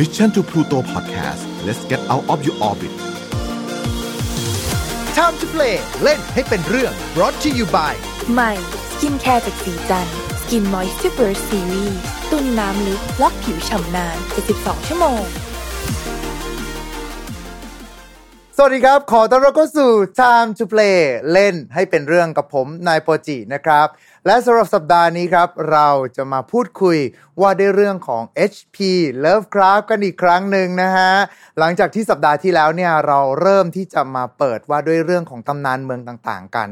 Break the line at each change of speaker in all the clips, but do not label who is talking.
Mission to Pluto Podcast let's get out of your orbit
Time to play เล่นให้เป็นเรื่อง brought to you by
ใหม่สกินแคร์จากศรีจันทร์ Skin Moisture Series ตุนน้ำลึกล็อกผิวฉ่ำนาน72ชั่วโมง
สวัสดีครับ ขอต้อนรับเข้าสู่ Time to Play เล่นให้เป็นเรื่องกับผมนายโปรจินะครับ และสำหรับสัปดาห์นี้ครับ เราจะมาพูดคุยว่าด้วยเรื่องของ HP Lovecraft กันอีกครั้งหนึ่งนะฮะ หลังจากที่สัปดาห์ที่แล้วเนี่ยเราเริ่มที่จะมาเปิดว่าด้วยเรื่องของตำนานเมืองต่างๆ กัน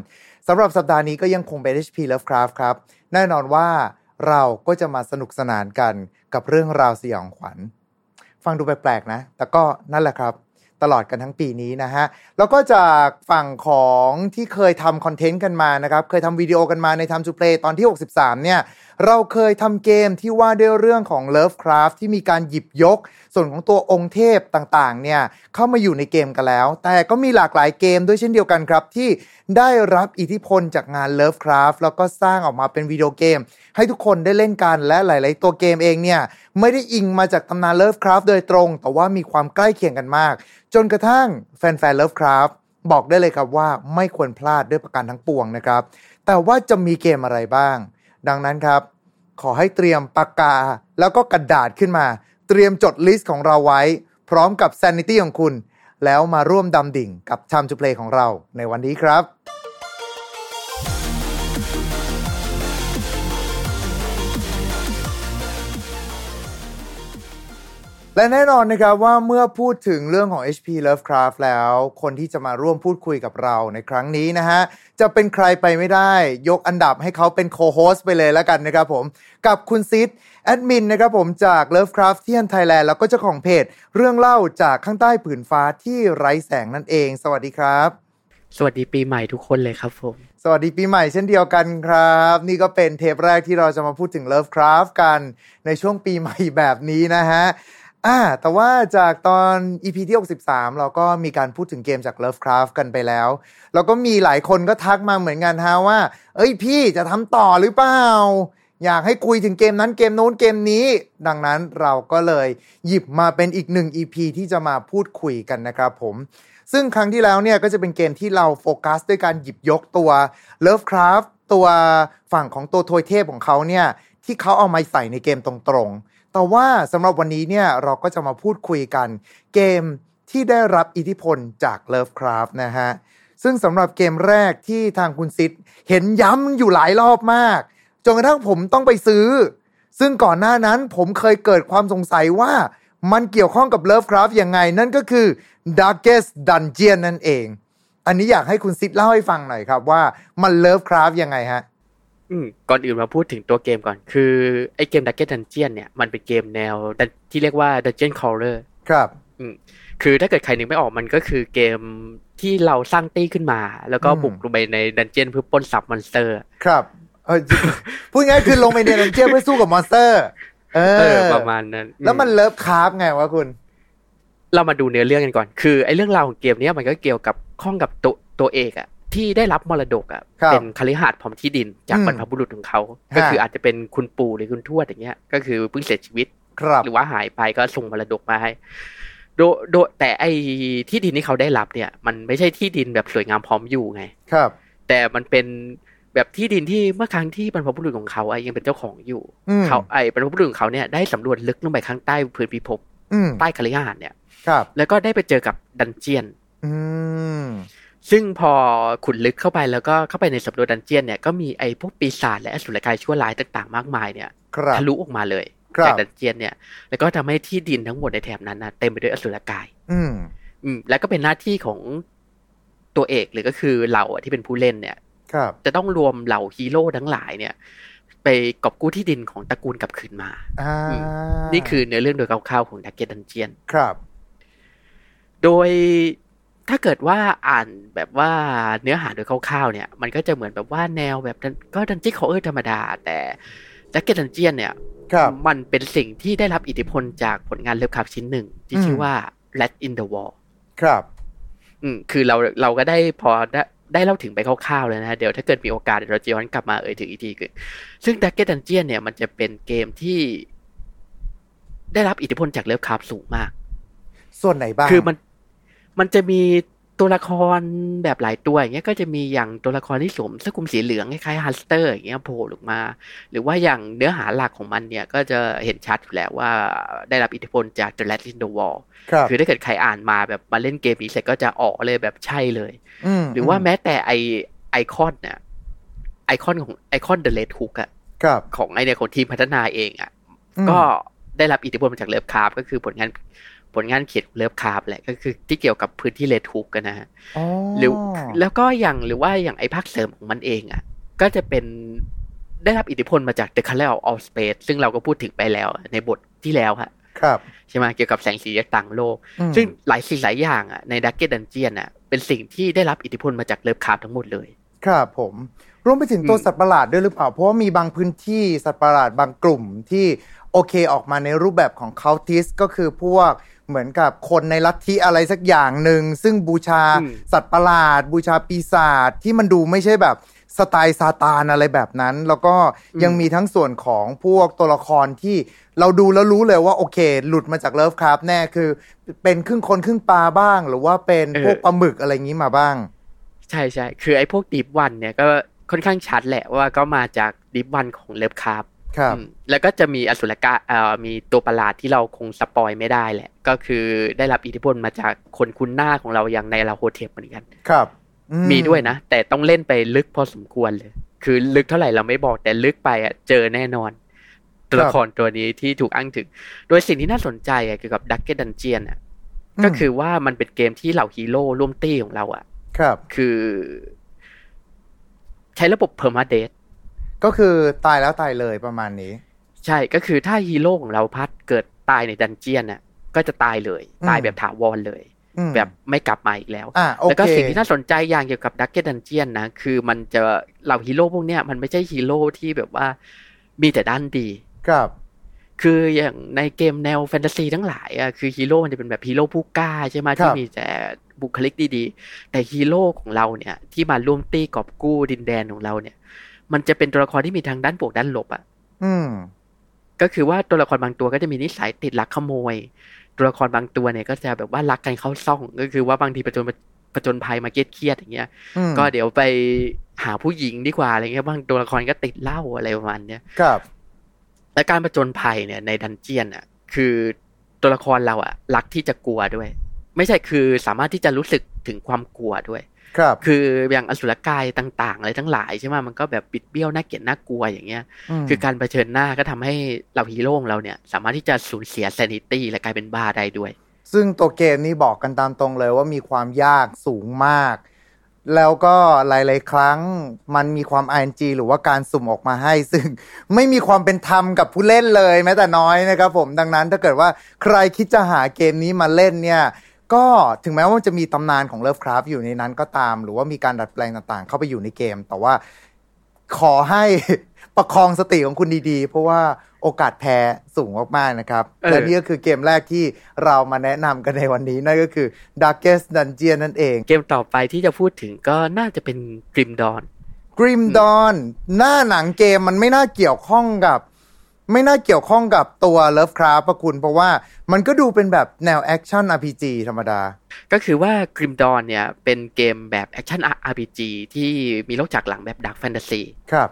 สำหรับสัปดาห์นี้ก็ยังคงเป็น HP Lovecraft ครับ แน่นอนว่าเราก็จะมาสนุกสนานกันกับเรื่องราวสยองขวัญ ฟังดูแปลกๆนะ แต่ก็นั่นแหละครับ ตลอดกันทั้งปีนี้นะฮะ แล้วก็จากฝั่งของที่เคยทำคอนเทนต์กันมานะครับ เคยทำวิดีโอกันมาใน Time to Play ตอนที่ 63 เนี่ย เราเคยทำเกมที่ว่าด้วยเรื่องของ Lovecraft ที่มีการหยิบยก ส่วนของตัวองค์เทพต่างๆเนี่ยเข้ามาอยู่ในเกมกันแล้ว แต่ก็มีหลากหลายเกมด้วยเช่นเดียวกันครับ ที่ได้รับอิทธิพลจากงาน Lovecraft แล้วก็สร้างออกมาเป็นวิดีโอเกม ให้ทุกคนได้เล่นกันและหลาย ๆ ตัวเกมเองเนี่ยไม่ได้อิงมาจากตำนาน Lovecraft โดยตรง แต่ว่ามีความใกล้เคียงกันมาก จนกระทั่งแฟนๆ Lovecraft บอกได้เลยครับว่าไม่ควรพลาดด้วยประการทั้งปวงนะครับ แต่ว่าจะมีเกมอะไรบ้าง ดังนั้นครับ ขอให้เตรียมปากกา แล้วก็กระดาษขึ้นมา เตรียมจดลิสต์ของเราไว้ พร้อมกับ Sanity ของคุณ แล้วมาร่วมดำดิ่งกับ Time to Play ของเราในวันนี้ครับ และแน่นอนนะครับว่าเมื่อพูดถึงเรื่องของ HP Lovecraft แล้ว คนที่จะมาร่วมพูดคุยกับเราในครั้งนี้นะฮะ จะเป็นใครไปไม่ได้ ยกอันดับให้เขาเป็น co-host ไปเลยแล้วกันนะครับผม กับคุณซิดแอดมินนะครับผมจาก Lovecraft ที่ Thailand แล้วก็เจ้าของเพจ เรื่องเล่าจากข้างใต้ผืนฟ้าที่ไร้แสงนั่นเอง สวัสดีครับ
สวัสดีปีใหม่ทุกคนเลยครับผม
สวัสดีปีใหม่เช่นเดียวกันครับ นี่ก็เป็นเทปแรกที่เราจะมาพูดถึง Lovecraft กันในช่วงปีใหม่แบบนี้นะฮะ อ่าแต่ว่าจากตอน EP ที่ 63 เราก็มีการพูดถึงเกมจาก Lovecraft กันไปแล้ว แล้วก็มีหลายคนก็ทักมาเหมือนกันฮะว่า เอ้ยพี่จะทำต่อหรือเปล่า อยากให้คุยถึงเกมนั้นเกมโน้นเกมนี้ ดังนั้นเราก็เลยหยิบมาเป็นอีกหนึ่ง EP ที่จะมาพูดคุยกันนะครับผม ซึ่งครั้งที่แล้วเนี่ยก็จะเป็นเกมที่เราโฟกัสด้วยการหยิบยกตัว Lovecraft ตัวฝั่งของตัวทวยเทพของเขาเนี่ยที่เขาเอามาใส่ในเกมตรงๆ แต่ว่าสำหรับวันนี้เนี่ยเราก็จะมาพูดคุยกัน เกมที่ได้รับอิทธิพลจาก Lovecraft นะฮะ ซึ่งสำหรับเกมแรกที่ทางคุณซิดเห็นย้ำอยู่หลายรอบมาก จนกระทั่งผมต้องไปซื้อ ซึ่งก่อนหน้านั้นผมเคยเกิดความสงสัยว่ามันเกี่ยวข้องกับ Lovecraft ยังไง นั่นก็คือ Darkest Dungeon นั่นเอง อันนี้อยากให้คุณซิดเล่าให้ฟังหน่อยครับว่ามัน Lovecraft ยังไงฮะ
ก่อนอื่นมาพูดถึงตัวเกมก่อน คือไอเกม d u n g e o n Dungeon เนี่ย มันเป็นเกมแนวที่เรียกว่า Dungeon Crawler
ครับ
อืมคือถ้าเกิดใครนึกไม่ออกมันก็คือเกมที่เราสร้างตี้ขึ้นมา แล้วก็
อืม
บุกลงไปใน dungeon เพื่อปล้นทรัพย์ monster
ครับเออพูดง่ายๆคือลงไปใน dungeon เพื่อสู้กับ monster เอเอ
อ
อ
ประมาณนั้น
แล้วมัน
อื
เลิ craft ไงวะคุณ
เรามาดูเนื้อเรื่องกันก่อน คือไอเรื่องราวของเกมเนี้ยมันก็เกี่ยวกับข้องกับตัวตัวเอกอะ ที่ได้รับมรดกอะ
ครับ
เป็นคฤหาสน์พร้อมที่ดินจาก
อืม
บรรพบุรุษของเขา ก็คืออาจจะเป็นคุณปู่หรือคุณทวดอย่างเงี้ย ก็คือเพิ่งเสียชีวิต
ครับ
หรือว่าหายไปก็ส่งมรดกมาให้โดยโดยแต่ไอ้ที่ดินที่เขาได้รับเนี่ย มันไม่ใช่ที่ดินแบบสวยงามพร้อมอยู่ไง
ครับ
แต่มันเป็นแบบที่ดินที่เมื่อครั้งที่บรรพบุรุษของเขาไอ้ยังเป็นเจ้าของอยู่
อืม
เขาไอ้บรรพบุรุษของเขาเนี่ยได้สำรวจลึกลงไปข้างใต้พื้นพิภพ
อืม
ใต้คฤหาสน์เนี่ย
ครับ
แล้วก็ได้ไปเจอกับ dungeon
อืม
ซึ่งพอขุดลึกเข้าไปแล้วก็เข้าไปในสำรวจ dungeon เนี่ยก็มีไอ้พวกปีศาจและอสุรกายชั่วร้ายต่างๆ มากมายเนี่ย
ครับ
ทะลุออกมาเลย
ครับ
จาก dungeon เนี่ย แล้วก็ทำให้ที่ดินทั้งหมดในแถบนั้นนะเต็มไปด้วยอสุรกาย
อืม
อืม แล้วก็เป็นหน้าที่ของตัวเอกหรือก็คือเราอะที่เป็นผู้เล่นเนี่ย
ครับ
จะต้องรวมเหล่าฮีโร่ทั้งหลายเนี่ย ไปกอบกู้ที่ดินของตระกูลกลับคืนมา
อ่า
นี่คือเนื้อเรื่องโดยคร่าวๆของ Darkest Dungeon
ครับ
โดย ถ้าเกิดว่าอ่านแบบว่าเนื้อหาโดยคร่าวๆเนี่ย มันก็จะเหมือนแบบว่าแนวแบบดันก็ Dungeon Crawler ธรรมดา แต่ Darkest Dungeon เนี่ย
ครับ
มันเป็นสิ่งที่ได้รับอิทธิพลจากผลงาน Lovecraft ชิ้นหนึ่ง ที่ชื่อว่า Rat in the Wall
ครับ
อืมคือเราเราก็ได้พอได้ได้เล่าถึงไปคร่าวๆเลยนะเดี๋ยวถ้าเกิดมีโอกาสเดี๋ยวเราจะย้อนกลับมาเอ่ยถึงอีกทีคือซึ่ง d u c k e t Dungeon เนี่ยมันจะเป็นเกมที่ ได้รับอิทธิพลจาก Lovecraft สูงมาก
ส่วนไหนบ้าง
คือมัน มันจะมีตัวละครแบบหลายตัวอย่างเงี้ยก็จะมีอย่างตัวละครที่สวมเสื้อคลุมสีเหลืองคล้ายๆ Hastur อย่างเงี้ยโผล่ออกมา หรือว่าอย่างเนื้อหาหลักของมันเนี่ยก็จะเห็นชัดอยู่แล้วว่าได้รับอิทธิพลจาก The Rats in the Wall
ครับ
คือถ้าเกิดใครอ่านมาแบบมาเล่นเกมนี้เสร็จก็จะออกเลยแบบใช่เลย
ม
หรือว่าแม้แต่ไอไอคอนเนี่ยไอคอนของไอคอน The Red Hook อะ
ครับ
ของไอเนี่ยของทีมพัฒนาเองอะ
อืม
ก็ได้รับอิทธิพลมาจาก Lovecraft ก็คือผลงานผ ลงานเขียนของ Lovecraft แหละก็คือที่เกี่ยวกับพื้นที่ Red Hook กันนะฮะ
อ๋อ
หรือแล้วก็อย่างหรือว่าอย่างไอภาคเสริมของมันเองอะ ก็จะเป็นได้รับอิทธิพลมาจาก The Color of Space ซึ่งเราก็พูดถึงไปแล้วในบทที่แล้วฮะ
ครับ
ใช่ไหมเกี่ยวกับแสงสีจากต่างโลก
อืม
ซึ่งหลายสิ่งหลายอย่างอะใน Darkest Dungeon อะเป็นสิ่งที่ได้รับอิทธิพลมาจาก Lovecraft ทั้งหมดเลย
ครับผมรวมไปถึงตัว
อืม
สัตว์ประหลาดด้วยหรือเปล่า เพราะว่ามีบางพื้นที่สัตว์ประหลาดบางกลุ่มที่ โอเคออกมาในรูปแบบของ cultist ก็คือพวกเหมือนกับคนในลัทธิอะไรสักอย่างหนึ่ง ซึ่งบูชา
อืม
สัตว์ประหลาด บูชาปีศาจที่มันดูไม่ใช่แบบสไตล์ซาตานอะไรแบบนั้น แล้วก็ยังมีทั้งส่วนของพวกตัวละครที่เราดูแล้วรู้เลยว่าโอเค หลุดมาจาก Lovecraft แน่คือ เป็นครึ่งคนครึ่งปลาบ้าง หรือว่าเป็นพวกปลาหมึกอะไรอย่างนี้มาบ้าง
ใช่ใช่คือไอ้พวก Deep One เนี่ยก็ค่อนข้างชัดแหละว่าก็มาจาก Deep One ของ Lovecraft ครั
บ
อืมแล้วก็จะมีอสุรกะเอ่อมีตัวประหลาดที่เราคง spoil ไม่ได้แหละ ก็คือได้รับอิทธิพลมาจากคนคุ้นหน้าของเราอย่าง Nyarlathotep เหมือนกัน
ครับอื
มีด้วยนะ แต่ต้องเล่นไปลึกพอสมควรเลย คือลึกเท่าไหร่เราไม่บอกแต่ลึกไปอะเจอแน่นอนตัวละครตัวนี้ที่ถูกอ้างถึง โดยสิ่งที่น่าสนใจอะเกี่ยวกับ Darkest Dungeon อะ
ม
ก็คือว่ามันเป็นเกมที่เหล่าฮีโร่ร่วมตี้ของเราอะ
ครับ
คือ ใช้ระบบ permadeath
ก็คือตายแล้วตายเลยประมาณนี้
ใช่ก็คือถ้าฮีโร่ของเราพลาดเกิดตายใน dungeon น่ะ ก็จะตายเลย
อืม
ตายแบบถาวรเลย
อืม
แบบไม่กลับมาอีกแล้ว
อ่าโอ
แล้วก็
เค
สิ่งที่น่าสนใจอย่างเกี่ยวกับ Darkest Dungeon นะ คือมันจะเหล่าฮีโร่พวกเนี้ยมันไม่ใช่ฮีโร่ที่แบบว่ามีแต่ด้านดี
ครับ
คืออย่างในเกมแนวแฟนตาซีทั้งหลายอะคือฮีโร่มันจะเป็นแบบฮีโร่ผู้กล้าใช่ไหม
ครับ
ที่มีแต่บุคลิกดีๆ แต่ฮีโร่ของเราเนี่ย ที่มาร่วมตี้กอบกู้ดินแดนของเราเนี่ย มันจะเป็นตัวละครที่มีทางด้านบวกด้านลบอะ
อืม
ก็คือว่าตัวละครบางตัวก็จะมีนิสัยติดลักขโมย ตัวละครบางตัวเนี่ย ก็จะแบบว่ารักกันเข้าซ่อง ก็คือว่าบางทีประจนประจนภัยมาเครียดๆอย่างเงี้ย
อืม
ก็เดี๋ยวไปหาผู้หญิงดีกว่าอะไรเงี้ยบางตัวละครก็ติดเหล้าอะไรประมาณเนี้ย
ครับ
และการประจนภัยเนี่ย ในดันเจียนอะ คือตัวละครเราอะ รักที่จะกลัวด้วย ไม่ใช่คือสามารถที่จะรู้สึกถึงความกลัวด้วย
ครับ
คืออย่างอสุรกายต่างๆอะไรทั้งหลายใช่ไหมมันก็แบบปิดเบี้ยวน่าเกลียดน่ากลัวอย่างเงี้ย
ม
คือการเผชิญหน้าก็ทำให้เราฮีโร่ของเราเนี่ย สามารถที่จะสูญเสีย sanity และกลายเป็นบ้าได้ด้วย
ซึ่งตัวเกมนี้บอกกันตามตรงเลยว่ามีความยากสูงมาก แล้วก็หลายๆ ครั้งมันมีความ RNG หรือว่าการสุ่มออกมาให้ ซึ่งไม่มีความเป็นธรรมกับผู้เล่นเลยแม้แต่น้อยนะครับผมดังนั้นถ้าเกิดว่าใครคิดจะหาเกมนี้มาเล่นเนี่ย ก็ถึงแม้ว่ามันจะมีตำนานของ Lovecraft อยู่ในนั้นก็ตาม หรือว่ามีการดัดแปลงต่างๆ เข้าไปอยู่ในเกม แต่ว่าขอให้ประคองสติของคุณดีๆ เพราะว่าโอกาสแพ้สูงมากๆนะครับ
เออ
และนี่ก็คือเกมแรกที่เรามาแนะนำกันในวันนี้ นั่นก็คือ Darkest Dungeon นั่นเอง
เกมต่อไปที่จะพูดถึงก็น่าจะเป็น Grim Dawn
Grim Dawn หน้าหนังเกมมันไม่น่าเกี่ยวข้องกับ ไม่น่าเกี่ยวข้องกับตัว Lovecraft ปะคุณ เพราะว่ามันก็ดูเป็นแบบแนวแอคชั่น RPG ธรรมดา
ก็คือว่า Grim Dawn เนี่ย เป็นเกมแบบ Action RPG ที่มีโลกจากหลังแบบ Dark Fantasy
ครับ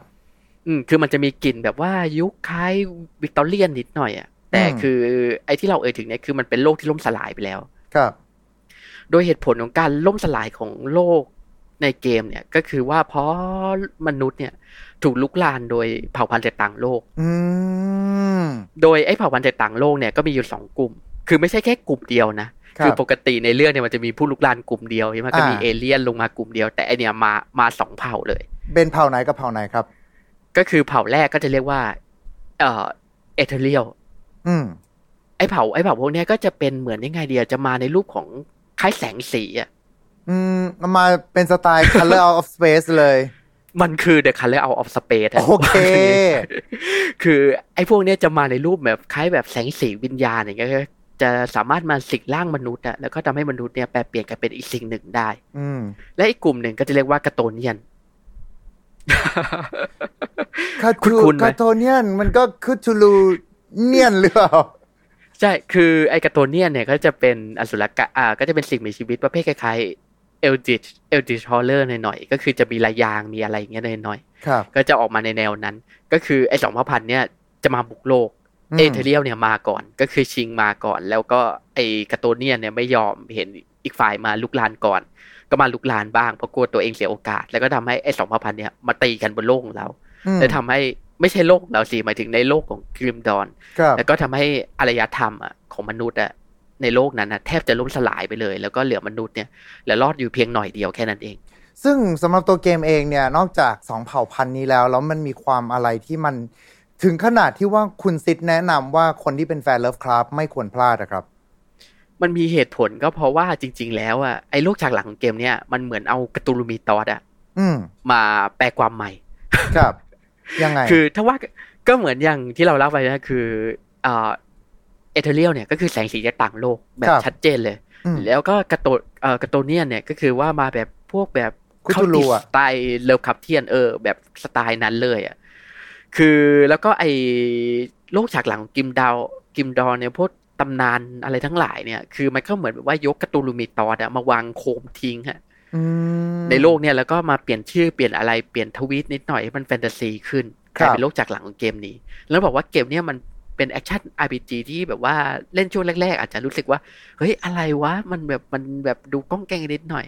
อืมคือมันจะมีกลิ่นแบบว่ายุคคล้ายวิกตอเรียนนิดหน่อยอะแต่
อืม
คือไอ้ที่เราเอ่ยถึงเนี่ยคือมันเป็นโลกที่ล่มสลายไปแล้ว
ครับ
โดยเหตุผลของการล่มสลายของโลกในเกมเนี่ย ก็คือว่าเพราะมนุษย์เนี่ย ถูกลุกลานโดยเผ่าพันธุ์จากต่างโลก
อืม
โดยไอ้เผ่าพันธุ์จากต่างโลกเนี่ยก็มีอยู่สองกลุ่ม คือไม่ใช่แค่กลุ่มเดียวนะ
ครับ
คือปกติในเรื่องเนี่ยมันจะมีผู้ลุกลานกลุ่มเดียวใช่ไหมก็มี
อ่า
เอเลี่ยนลงมากลุ่มเดียว แต่ไอเนี่ยมามาสองเผ่าเลย
เป็นเผ่าไหนกับเผ่าไหนครับ
ก็คือเผ่าแรกก็จะเรียกว่า เอ่อเอเทเรียล
อืม
ไอ้เผ่าไอ้เผ่าพวกเนี้ยก็จะเป็นเหมือนยังไงเดียจะมาในรูปของคล้ายแสงสีอะ
อืมมาเป็นสไตล์ Color Out of Space เลย
มันคือ The Color Out of Space ะ
โอเค
คือไอ้พวกเนี้ยจะมาในรูปแบบคล้ายแบบแสงสีวิญญาณอย่างเงี้ยจะสามารถมาสิงร่างมนุษย์อะแล้วก็ทำให้มนุษย์เนี่ยแปลเปลี่ยนกลายเป็นอีกสิ่งหนึ่งได้
อืม
และอีกกลุ่มหนึ่งก็จะเรียกว่ากาโตเนียน
คา
คุ้
ทู
นๆไหม
คาโทเนียนมันก็คือทูลูเนียนหรือเปล่า
ใช่ คือไอกระโตเนียนเนี่ยก็จะเป็นอสุรกะอ่าก็จะเป็นสิ่งมีชีวิตประเภทคล้ายๆ เอลดิชเอลดิชฮอลเลอร์หน่อยๆก็คือจะมีลายยางมีอะไรอย่างเงี้ยหน่อย
ครับ
ๆก็จะออกมาในแนวนั้น ก็คือไอสองเผ่าพันธุ์เนี่ยจะมาบุกโลก
อืม
Aetherial เนี่ยมาก่อนก็คือชิงมาก่อน แล้วก็ไอ Chthonian เนี่ยไม่ยอมเห็นอีกฝ่ายมารุกรานก่อน ก็มารุกรานบ้างเพราะกลัวตัวเองเสียโอกาส แล้วก็ทำให้ไอสองเผ่าพันธุ์เนี่ยมาตีกันบนโลกของเรา
อืม
แล้วทำให้ไม่ใช่โลกของเราสิหมายถึงในโลกของ Grim Dawn
ครับ
แล้วก็ทำให้อารยธรรมอะของมนุษย์อะ ในโลกนั้นนะแทบจะล่มสลายไปเลย แล้วก็เหลือมนุษย์เนี่ยเหลือรอดอยู่เพียงหน่อยเดียวแค่นั้นเอง
ซึ่งสำหรับตัวเกมเองเนี่ยนอกจากสองเผ่าพันธุ์นี้แล้ว แล้วมันมีความอะไรที่มันถึงขนาดที่ว่าคุณซิดแนะนำว่าคนที่เป็นแฟน Lovecraft ไม่ควรพลาดนะครับ
มันมีเหตุผลก็เพราะว่าจริง ๆ แล้วอะไอ้โลกฉากหลังของเกมเนี่ยมันเหมือนเอา Cthulhu Mythos อะ
อืม
มาแปลความใหม่
ครับ ยังไง
คือถ้าว่าก็เหมือนอย่างที่เราเล่าไปนะคือ เอ่อ Aetherial เนี่ยก็คือแสงสีจากต่างโลกแบบ
ครับ
ชัดเจนเลย
อืม
แล้วก็ Chtho เอ่อ Chthonian เนี่ยก็คือว่ามาแบบพวกแบบ
Cthulhu
เข้า
อะ
สไตล์ Lovecraftian เออ แบบสไตล์นั้นเลยอะคือแล้วก็ไอโลกฉากหลังของ Grim Dawn Grim Dawn เนี่ยพวกตำนานอะไรทั้งหลายเนี่ย คือมันก็เหมือนแบบว่ายก Cthulhu Mythos อะมาวางโครมทิ้งฮะ
อืม
ในโลกเนี่ยแล้วก็มาเปลี่ยนชื่อเปลี่ยนอะไรเปลี่ยนทวีตนิดหน่อยให้มันแฟนตาซีขึ้น
ครับ
ลายเป็นโลกฉากหลังของเกมนี้ แล้วบอกว่าเกมเนี่ยมัน เป็น action RPG ที่แบบว่าเล่นช่วงแรก ๆ อาจจะรู้สึกว่า เฮ้ย อะไรวะ มันแบบมันแบบดูก๊องแก๊งนิดหน่อย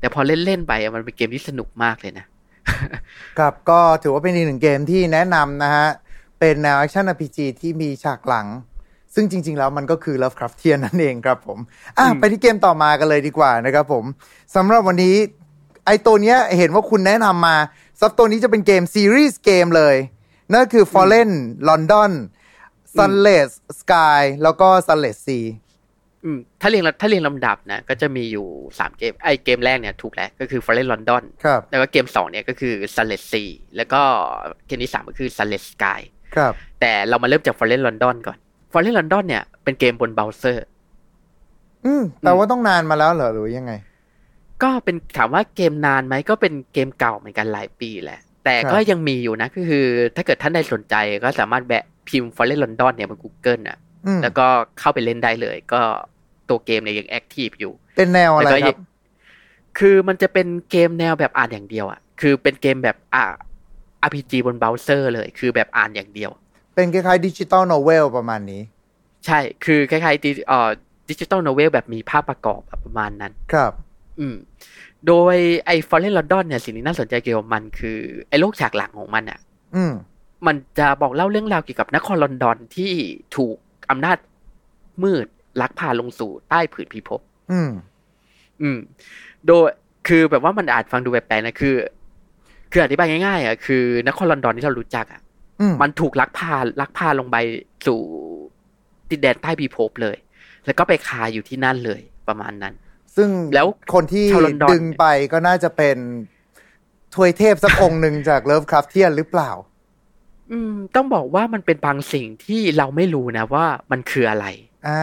แต่พอเล่น ๆ ไปอะมันเป็นเกมที่สนุกมากเลยนะ
ครับก็ถือว่าเป็นอีกหนึ่งเกมที่แนะนำนะฮะ เป็นแนว action RPG ที่มีฉากหลัง ซึ่งจริง ๆ แล้วมันก็คือ Lovecraftian นั่นเองครับผม อะ
อืม
ไปที่เกมต่อมากันเลยดีกว่านะครับผมสำหรับวันนี้ไอตัวเนี้ยเห็นว่าคุณแนะนำมาซับตัวนี้จะเป็นเกมซีรีส์เกมเลยนั่นคือ Fallen London Sunless Sky แล้วก็ Sunless Sea
อืมถ้าเรียงถ้าเรียงลำดับนะก็จะมีอยู่สามเกมไอเกมแรกเนี่ยถูกแล้วก็คือ Fallen London
ครับ
แล้วก็เกมสองเนี่ยก็คือ Sunless Sea แล้วก็เกมที่สามก็คือ Sunless Sky
ครับ
แต่เรามาเริ่มจาก Fallen London ก่อน Fallen London เนี่ยเป็นเกมบนเบราว์เซอร์
อืมแต่ว่าต้องนานมาแล้วเหรอหรือยังไง
ก็เป็นถามว่าเกมนานไหมก็เป็นเกมเก่าเหมือนกันหลายปีแหละแต่
ครับ
ก็ยังมีอยู่นะก็คือ ถ้าเกิดท่านใดสนใจก็สามารถแบะ พิมพ์ Fallen London เนี่ยบน Google อะ
อืม
แล้วก็เข้าไปเล่นได้เลย ก็ตัวเกมเนี่ยยัง active อยู่
เป็นแนวอะไร
แล้วก็
ครับ
คือมันจะเป็นเกมแนวแบบอ่านอย่างเดียวอะ คือเป็นเกมแบบอ่า RPG บนเบราว์เซอร์เลย คือแบบอ่านอย่างเดียว
เป็นคล้ายๆ digital novel ประมาณนี้
ใช่ คือคล้ายๆ di เอ่อ digital novel แบบมีภาพประกอบอะประมาณนั้น
ครับ
อืม โดยไอ้ Fallen London เนี่ยสิ่งที่น่าสนใจเกี่ยวกับมันคือ ไอ้โลกฉากหลังของมันอะ
อืม
มันจะบอกเล่าเรื่องราวเกี่ยวกับนครลอนดอนที่ถูกอำนาจมืดลักพาลงสู่ใต้ผืนพิภพ
อืม
อืม โดยคือแบบว่ามันอาจฟังดูแปลกๆนะคือ คืออธิบายง่ายๆอะคือนครลอนดอนที่เรารู้จักอะ
อืม
มันถูกลักพาลักพาลงไปสู่ดินแดนใต้พิภพเลย แล้วก็ไปคาอยู่ที่นั่นเลยประมาณนั้น
ซึ่ง
แล้ว
คนที่
ชาวลอนดอน
ดึงไปก็น่าจะเป็นทวยเทพสักองค์หนึ่งจาก Lovecraftian หรือเปล่า
อืม ต้องบอกว่ามันเป็นบางสิ่งที่เราไม่รู้นะว่ามันคืออะไร
อ่า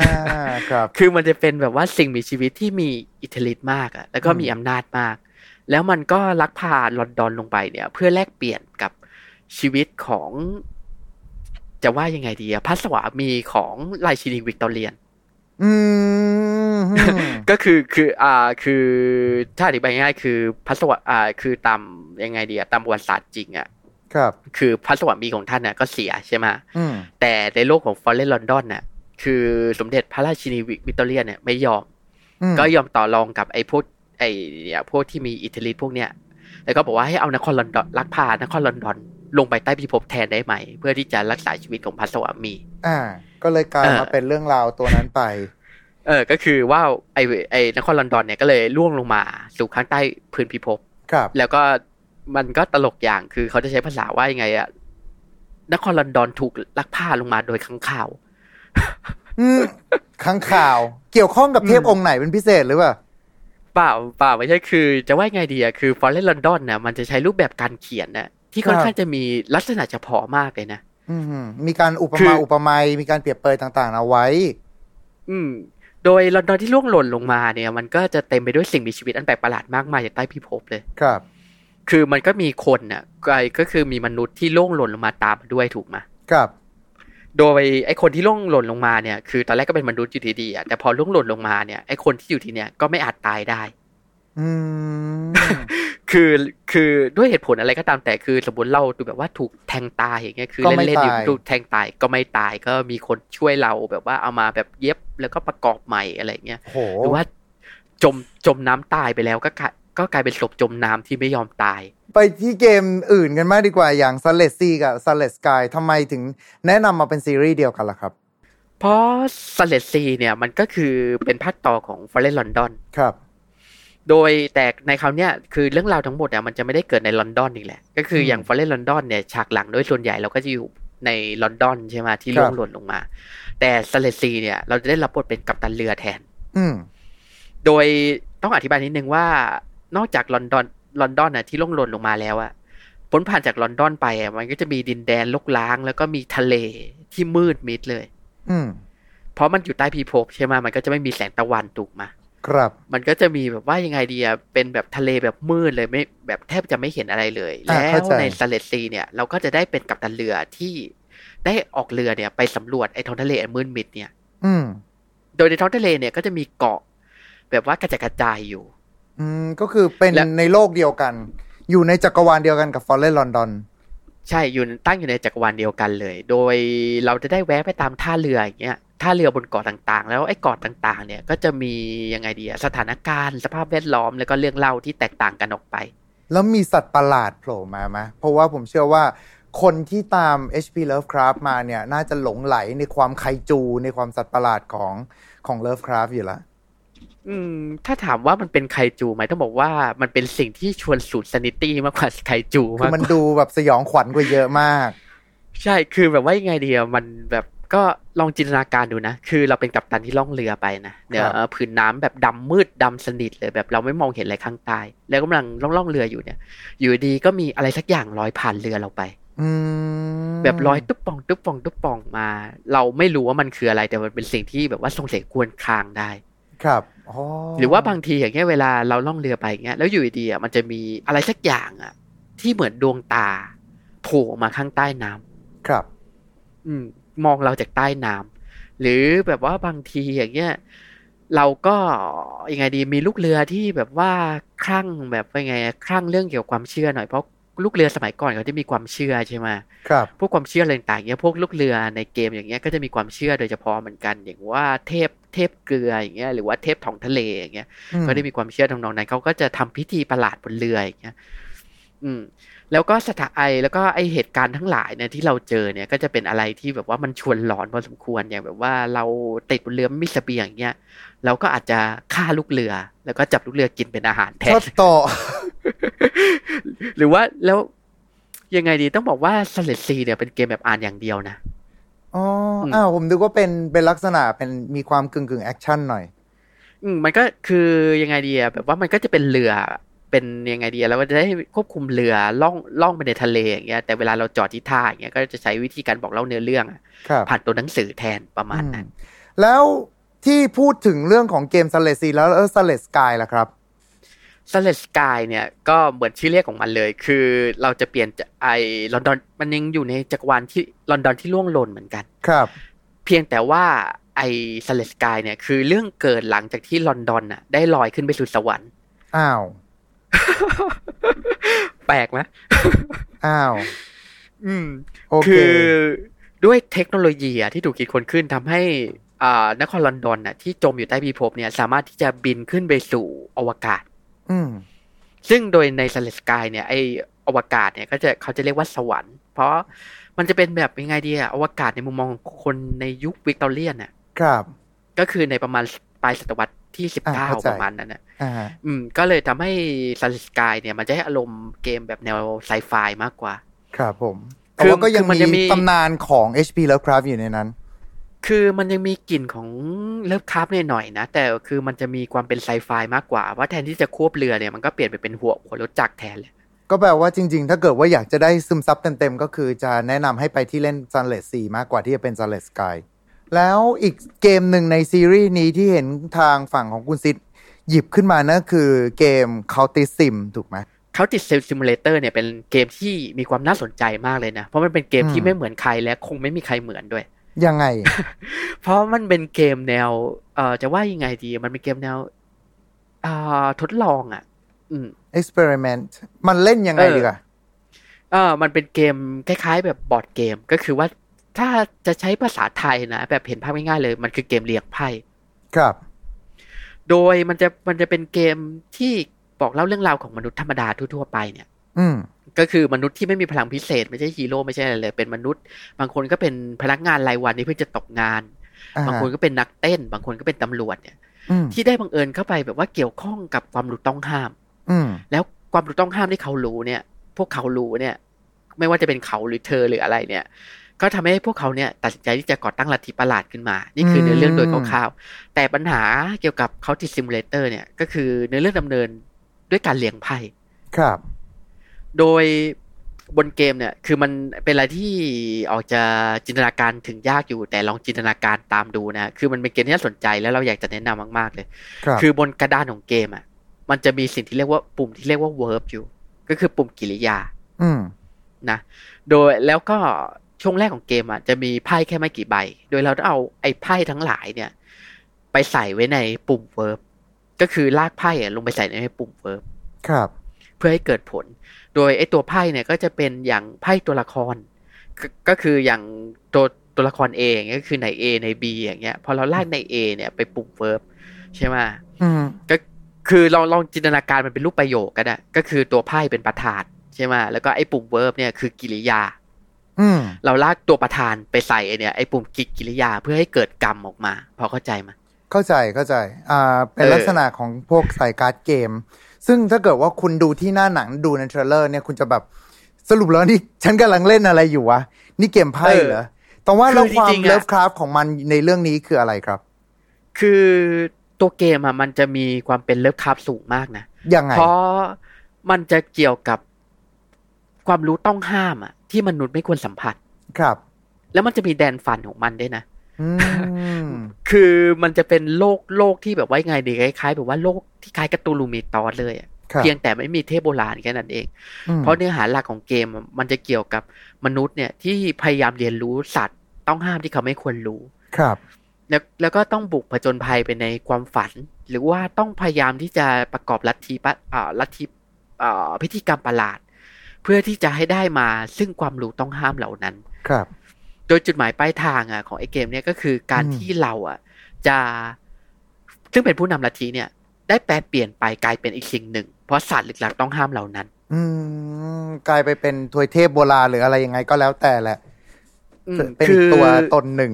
ครับ
คือมันจะเป็นแบบว่าสิ่งมีชีวิตที่มีอิทธิฤทธิ์มากอะแล้วก็มีอำนาจมาก แล้วมันก็ลักพาลอนดอนลงไปเนี่ย เพื่อแลกเปลี่ยนกับชีวิตของ จะว่ายังไงดีอะพระสวามีของราชินีวิกตอเรียน
อืม
ก็คือคือ อ่า คือถ้าอธิบายง่ายๆคือพระสวะอ่า คือตามยังไงดีอะตามประวัติศาสตร์จริงอะ
ครับ
คือพระสวามีของท่านน่ะก็เสียใช่ไหม
อืม
แต่ในโลกของฟอร์เรนลอนดอนน่ะ คือสมเด็จพระราชินีวิกตอเรียเนี่ยไม่ยอม
อืม
ก็ยอมต่อรองกับไอ้พวกไอ้เนี่ยพวกที่มีอิทธิฤทธิ์พวกเนี้ยแล้วก็บอกว่าให้เอานครลอนดอนลักพานครลอนดอนลงไปใต้พิภพแทนได้ไหม เพื่อที่จะรักษาชีวิตของพระสวามี
อ่า ก็เลยกลาย
เออ
มาเป็นเรื่องราวตัวนั้นไป
เออ ก็คือว่าไอ้ไอ้นครลอนดอนเนี่ยก็เลยล่วงลงมาสู่ข้างใต้พื้นพิภพ
ครับ
แล้วก็ มันก็ตลกอย่างคือเขาจะใช้ภาษาว่ายังไงอะนครลอนดอนถูกลักพาลงมาโดยข้างข่าว
อืมข้างข่าว เกี่ยวข้องกับเทพ
อืม
องค์ไหนเป็นพิเศษหรือเปล่า
เปล่าเปล่าไม่ใช่คือจะว่ายังไงดีอะคือ Fallen London น่ะมันจะใช้รูปแบบการเขียนน่ะที่ค่อน
ครับ
ข้างจะมีลักษณะเฉพาะมากเลยนะ
อืมมีการอุป
คื
มา
อ
อุปไมยมีการเปรียบเปรยต่างๆเอาไว้
อืม โดยลอนดอนที่ล่วงหล่นลงมาเนี่ย มันก็จะเต็มไปด้วยสิ่งมีชีวิตอันแปลกประหลาดมากมายจากใต้พิภพเลย
ครับ
คือมันก็มีคนน่ะก็ก็คือมีมนุษย์ที่ล่วงหล่นลงมาตามมาด้วยถูกไหม
ครับ
โดยไอ้คนที่ล่วงหล่นลงมาเนี่ย คือตอนแรกก็เป็นมนุษย์อยู่ดีๆอะแต่พอล่วงหล่นลงมาเนี่ยไอ้คนที่อยู่ที่เนี่ยก็ไม่อาจตายได้
อืม
คือคือด้วยเหตุผลอะไรก็ตามแต่คือสมมติเราดูแบบว่าถูกแทงตายอย่างเงี้ยคือ
ก็ไม่
เล่นๆอยู่
ตาย
ถูกแทงตายก็ไม่ตายก็มีคนช่วยเราแบบว่าเอามาแบบเย็บแล้วก็ประกอบใหม่อะไรเงี้ย
โห
หรือว่าจมจมน้ำตายไปแล้วก็ กลายก็กลายเป็นศพจมน้ำที่ไม่ยอมตาย
ไปที่เกมอื่นกันมากดีกว่าอย่าง s ั l เล s ซีกับ s ั l เล s สกายทำไมถึงแนะนำมาเป็นซีรีส์เดียวกันล่ะครับ
เพราะSunless Sea เนี่ยมันก็คือเป็นภาคต่อของ Fallen London
ครับ
โดยแต่ในคราวเนี้ยคือเรื่องราวทั้งหมดเนี่ยมันจะไม่ได้เกิดในลอนดอนอีกแหละ ก็คืออย่าง Fallen London เนี่ยฉากหลังโดยส่วนใหญ่เราก็จะอยู่ในลอนดอนใช่ไหมที่
ครับ
ล่วงหล่นลงมา แต่ Sunless Sea เนี่ยเราจะได้รับบทเป็นกัปตันเรือแทน
อืม
โดยต้องอธิบายนิดนึงว่า นอกจากลอนดอนลอนดอนน่ะที่ร่วงหล่นลงมาแล้วอะพ้นผ่านจากลอนดอนไปอะมันก็จะมีดินแดนรกร้าง แล้วก็มีทะเลที่มืดมิดเลย
อืม
เพราะมันอยู่ใต้พิภพใช่ไหมมันก็จะไม่มีแสงตะวันถูกมา
ครับ
มันก็จะมีแบบว่ายังไงดีอะเป็นแบบทะเลแบบมืดเลยไม่แบบแทบจะไม่เห็นอะไรเลย
อ่า
แล้ว
เข้าใจ
ใน Sunless Sea เนี่ย เราก็จะได้เป็นกัปตันเรือที่ได้ออกเรือเนี่ย ไปสำรวจไอ้ท้องทะเลอันมืดมิดเนี่ย
อืม
โดยในท้องทะเลเนี่ยก็จะมีเกาะ แบบว่ากระจายกระจายอยู่
อืมก็คือเป็น
และ
ในโลกเดียวกัน อยู่ในจักรวาลเดียวกันกับฟอ r เรนลอนดอน
ใช่อยู่ตั้งอยู่ในจักรวาลเดียวกันเลย โดยเราจะได้แวะไปตามท่าเรืออย่างเงี้ยท่าเรือบนเกาะต่างๆ แล้วไอ้เกาะต่างๆ เนี่ยก็จะมียังไงดีอะสถานการณ์สภาพแวดล้อมแล้วก็เรื่องเล่าที่แตกต่างกันออกไป
แล้วมีสัตว์ประหลาดโผล่มาไหมเพราะว่าผมเชื่อว่าคนที่ตาม HP Lovecraft มาเนี่ย น่าจะหลงไหลในความไคจูในความสัตว์ประหลาดของของ Lovecraft อยู่แล้ว
อืม ถ้าถามว่ามันเป็นไคจูไหมต้องบอกว่ามันเป็นสิ่งที่ชวนสูดซนิตี้มากกว่าไคจู
คือ
มาก
มัน
กว่า
ดูแบบสยองขวัญกว่าเยอะมาก
ใช่คือแบบว่ายังไงดีอะมันแบบก็ลองจินตนาการดูนะ คือเราเป็นกัปตันที่ล่องเรือไปนะเนี่ย
ครับ
เอ่อผืนน้ำแบบดำมืดดำสนิทเลยแบบเราไม่มองเห็นอะไรข้างใต้ แล้วกำลังล่องล่องเรืออยู่เนี่ย อยู่ดีก็มีอะไรสักอย่างลอยผ่านเรือเราไป
อืม
แบบลอยตุ๊บป่องตุ๊บป่องตุ๊บป่องมา เราไม่รู้ว่ามันคืออะไรแต่มันเป็นสิ่งที่แบบว่าส่งเสียงครวรครางได้
ครับอ๋อ
หรือว่าบางทีอย่างเงี้ยเวลาเราล่องเรือไปอย่างเงี้ยแล้วอยู่ดีๆอะมันจะมีอะไรสักอย่างอะ ที่เหมือนดวงตาโผล่ออกมาข้างใต้น้ำ
ครับ
อืม มองเราจากใต้น้ำหรือแบบว่าบางทีอย่างเงี้ยเราก็ยังไงดีมีลูกเรือที่แบบว่าคลั่งแบบว่าไงคลั่งเรื่องเกี่ยวกับความเชื่อหน่อยเพราะ ลูกเรือสมัยก่อนเขาจะมีความเชื่อใช่ไหม
ครับ
พวกความเชื่ออะไรต่างๆเนี้ยพวกลูกเรือในเกมอย่างเงี้ยก็จะมีความเชื่อโดยเฉพาะเหมือนกัน อย่างว่าเทพเทพเกลืออย่างเงี้ยหรือว่าเทพท้องทะเลอย่างเงี้ย
อืม
ก็ได้มีความเชื่อทำนองนั้นเขาก็จะทำพิธีประหลาดบนเรืออย่างเงี้ยอืมแล้วก็สถาไอแล้วก็ไอเหตุการณ์ทั้งหลายเนี่ยที่เราเจอเนี่ยก็จะเป็นอะไรที่แบบว่ามันชวนหลอนพอสมควรอย่างแบบว่าเราติดบนเรือไม่มีเสบียงอย่างเงี้ยเราก็อาจจะฆ่าลูกเรือ แล้วก็จับลูกเรือกินเป็นอาหารแท
ชอนบต่อ
หรือว่าแล้วยังไงดีต้องบอกว่าสเลดซีเนี่ยเป็นเกมแบบอ่านอย่างเดียวนะ
อ๋อ
อืม
อ้าวผมนึกว่าเป็นเป็นลักษณะเป็นมีความกึ่งกึ่ง action หน่อย
อืมมันก็คือยังไงดีอะแบบว่ามันก็จะเป็นเรือเป็นยังไงดีอะเราก็จะได้ควบคุมเรือล่องล่องไปในทะเลอย่างเงี้ยแต่เวลาเราจอดที่ท่าอย่างเงี้ยก็จะใช้วิธีการบอกเล่าเนื้อเรื่องอะ
ครับ
ผ่านตัวหนังสือแทนประมาณนั้น
อืมแล้วที่พูดถึงเรื่องของเกม Sunless Sea แล้วเออ Sunless Skies ล่ะครับ
Sunless Skies เนี่ยก็เหมือนชื่อเรียกของมันเลย คือเราจะเปลี่ยนจากไอลอนดอนมันยังอยู่ในจักรวาลที่ลอนดอนที่ล่วงหล่นเหมือนกัน
ครับ
เพียงแต่ว่าไอสเลสกายเนี่ยคือเรื่องเกิดหลังจากที่ลอนดอนน่ะ ได้ลอยขึ้นไปสู่สวรรค์
อ้าว
แปลกไหม
อ้าว
อืม
โอเค
คือด้วยเทคโนโลยีอะที่ถูกคิดค้นขึ้นทำให้อ่านครลอนดอนน่ะที่จมอยู่ใต้พิภพเนี่ย สามารถที่จะบินขึ้นไปสู่อวกาศ
อืม
ซึ่งโดยในสเลสกายเนี่ยไออวกาศเนี่ยก็จะเขาจะเรียกว่าสวรรค์ เพราะมันจะเป็นแบบยังไงดีอะอวกาศในมุมมองของคนในยุควิกตอเรียนน่ะ
ครับ
ก็คือในประมาณปลายศตวรรษที่สิบ
อ่า
เก้า
เข้าใจ
ประมาณนั้นน่ะ
อ่า
อืม ก็เลยทำให้สเลสกายเนี่ย มันจะให้อารมณ์เกมแบบแนวไซไฟมากกว่า
ครับผม
คื
แต่
อ
ว่าก็ยัง
คือมันจะมี
มีตำนานของ HP Lovecraft อยู่ในนั้น
คือมันยังมีกลิ่นของเลิฟคราฟหน่อยๆนะ แต่คือมันจะมีความเป็นไซไฟมากกว่าว่าแทนที่จะควบเรือเนี่ยมันก็เปลี่ยนไปเป็นหัวหัวรถจักรแทนเลย
ก็แปลว่าจริง ๆ ถ้าเกิดว่าอยากจะได้ซึมซับเต็ม ๆ ก็คือจะแนะนำให้ไปที่เล่น Sunless 4มากกว่าที่จะเป็น Sunless Sky แล้วอีกเกมหนึ่งในซีรีส์นี้ที่เห็นทางฝั่งของคุณซิดหยิบขึ้นมานั่นคือเกม c o u n t i Sim ถูกไหม
Cultist Simulator เนี่ยเป็นเกมที่มีความน่าสนใจมากเลยนะ เพราะมันเป็นเกม
อืม
ที่ไม่เหมือนใครและคงไม่มีใครเหมือนด้วย
ยังไง
เพราะมันเป็นเกมแนว เอ่อจะว่ายังไงดี มันเป็นเกมแนวเอ่อทดลองอะ อืม
experiment มันเล่นยังไง
เออ
ดีกว่า
เออมันเป็นเกมคล้าย ๆ แบบบอร์ดเกม ก็คือว่าถ้าจะใช้ภาษาไทยนะแบบเห็นภาพง่ายๆเลย มันคือเกมเรียงไพ่
ครับ
โดยมันจะมันจะเป็นเกมที่บอกเล่าเรื่องราวของมนุษย์ธรรมดาทั่วๆไปเนี่ย
อืม
ก็คือมนุษย์ที่ไม่มีพลังพิเศษ ไม่ใช่ฮีโร่ไม่ใช่อะไรเลยเป็นมนุษย์ บางคนก็เป็นพนักงานรายวันที่เพิ่งจะตกงาน
อ่าฮะ
บางคนก็เป็นนักเต้น บางคนก็เป็นตำรวจเนี่ย
อืม
ที่ได้บังเอิญเข้าไปแบบว่าเกี่ยวข้องกับความรู้ต้องห้าม
อืม
แล้วความรู้ต้องห้ามที่เขารู้เนี่ย พวกเขารู้เนี่ย ไม่ว่าจะเป็นเขาหรือเธอหรืออะไรเนี่ย ก็ทำให้พวกเขาเนี่ย ตัดสินใจที่จะก่อตั้งลัทธิประหลาดขึ้นมา นี่คือเนื้อเรื่องโดยคร่าวๆแต่ปัญหาเกี่ยวกับ Cultist Simulator เนี่ย ก็คือเนื้อเรื่องดำเนินด้วยการเรียงไพ่
ครับ
โดยบนเกมเนี่ย คือมันเป็นอะไรที่ออกจะจินตนาการถึงยากอยู่ แต่ลองจินตนาการตามดูนะ คือมันเป็นเกมที่น่าสนใจแล้วเราอยากจะแนะนำมาก ๆ เลย
ครับ
คือบนกระดานของเกมอะ มันจะมีสิ่งที่เรียกว่าปุ่มที่เรียกว่า verb อยู่ ก็คือปุ่มกิริยา
อืม
นะ โดยแล้วก็ช่วงแรกของเกมอะจะมีไพ่แค่ไม่กี่ใบ โดยเราต้องเอาไอ้ไพ่ทั้งหลายเนี่ย ไปใส่ไว้ในปุ่ม verb ก็คือลากไพ่อะลงไปใส่ในปุ่ม verb
ครับ
เพื่อให้เกิดผล โดยไอ้ตัวไพ่เนี่ยก็จะเป็นอย่างไพ่ตัวละครก็ก็คืออย่างตัวตัวละคร A อย่างเงี้ยก็คือใน A ใน B อย่างเงี้ย พอเราลากใน A เนี่ยไปปุ่ม verb ใช่ไหม
อืม
ก็คือลองลองจินตนาการมันเป็นรูปประโยคก็ได้ก็คือตัวไพ่เป็นประธานใช่ไหมแล้วก็ไอ้ปุ่ม verb เนี่ยคือกิริยา
อืม
เราลากตัวประธานไปใส่ไอ้เนี่ยไอ้ปุ่มกิกิริยาเพื่อให้เกิดกรรมออกมา พอเข้าใจไหม
เข้าใจเข้าใจ อ่า เป็น
เออ
ลักษณะของพวกสายการ์ดเกม ซึ่งถ้าเกิดว่าคุณดูที่หน้าหนังดูใน trailer เนี่ยคุณจะแบบสรุปแล้วนี่ฉันกำลังเล่นอะไรอยู่วะ นี่เกมไพ่เหรอแต่ว่าแล้วความ Lovecraft ของมันในเรื่องนี้คืออะไรครับ
คือตัวเกมอะมันจะมีความเป็น Lovecraft สูงมากนะ
ยังไง
เพราะมันจะเกี่ยวกับความรู้ต้องห้ามอะที่มนุษย์ไม่ควรสัมผัส
ครับ
แล้วมันจะมีแดนฟันของมันด้วยนะ
อืม
คือมันจะเป็นโลกโลกที่แบบว่ายังไงดีคล้ายๆแบบว่าโลก ที่คล้ายกับตูลูมีตอสเลยอะ
ครับ
เพียงแต่ไม่มีเทพโบราณแค่นั้นเอง
อืม
เพราะเนื้อหาหลักของเกมอะมันจะเกี่ยวกับมนุษย์เนี่ยที่พยายามเรียนรู้สัตว์ ต้องห้ามที่เขาไม่ควรรู้
ครับ
แล้วแล้วก็ต้องบุกผจญภัยไปในความฝัน หรือว่าต้องพยายามที่จะประกอบลัทธิปะอ่าลัทธิอ่าพิธีกรรมประหลาด เพื่อที่จะให้ได้มาซึ่งความรู้ต้องห้ามเหล่านั้น
ครับ
โดยจุดหมายปลายทางอะของไอ้เกมเนี่ยก็คือการ
อืม
ที่เราอะจะซึ่งเป็นผู้นำลัทธิเนี่ย ได้แปลเปลี่ยนไปกลายเป็นอีกสิ่งหนึ่ง เพราะศาสตร์ลึกลับต้องห้ามเหล่านั้น
อืมกลายไปเป็นทวยเทพโบราณหรืออะไรยังไงก็แล้วแต่แหละ
อืม
เป็น
คือ
ตัวตนหนึ่ง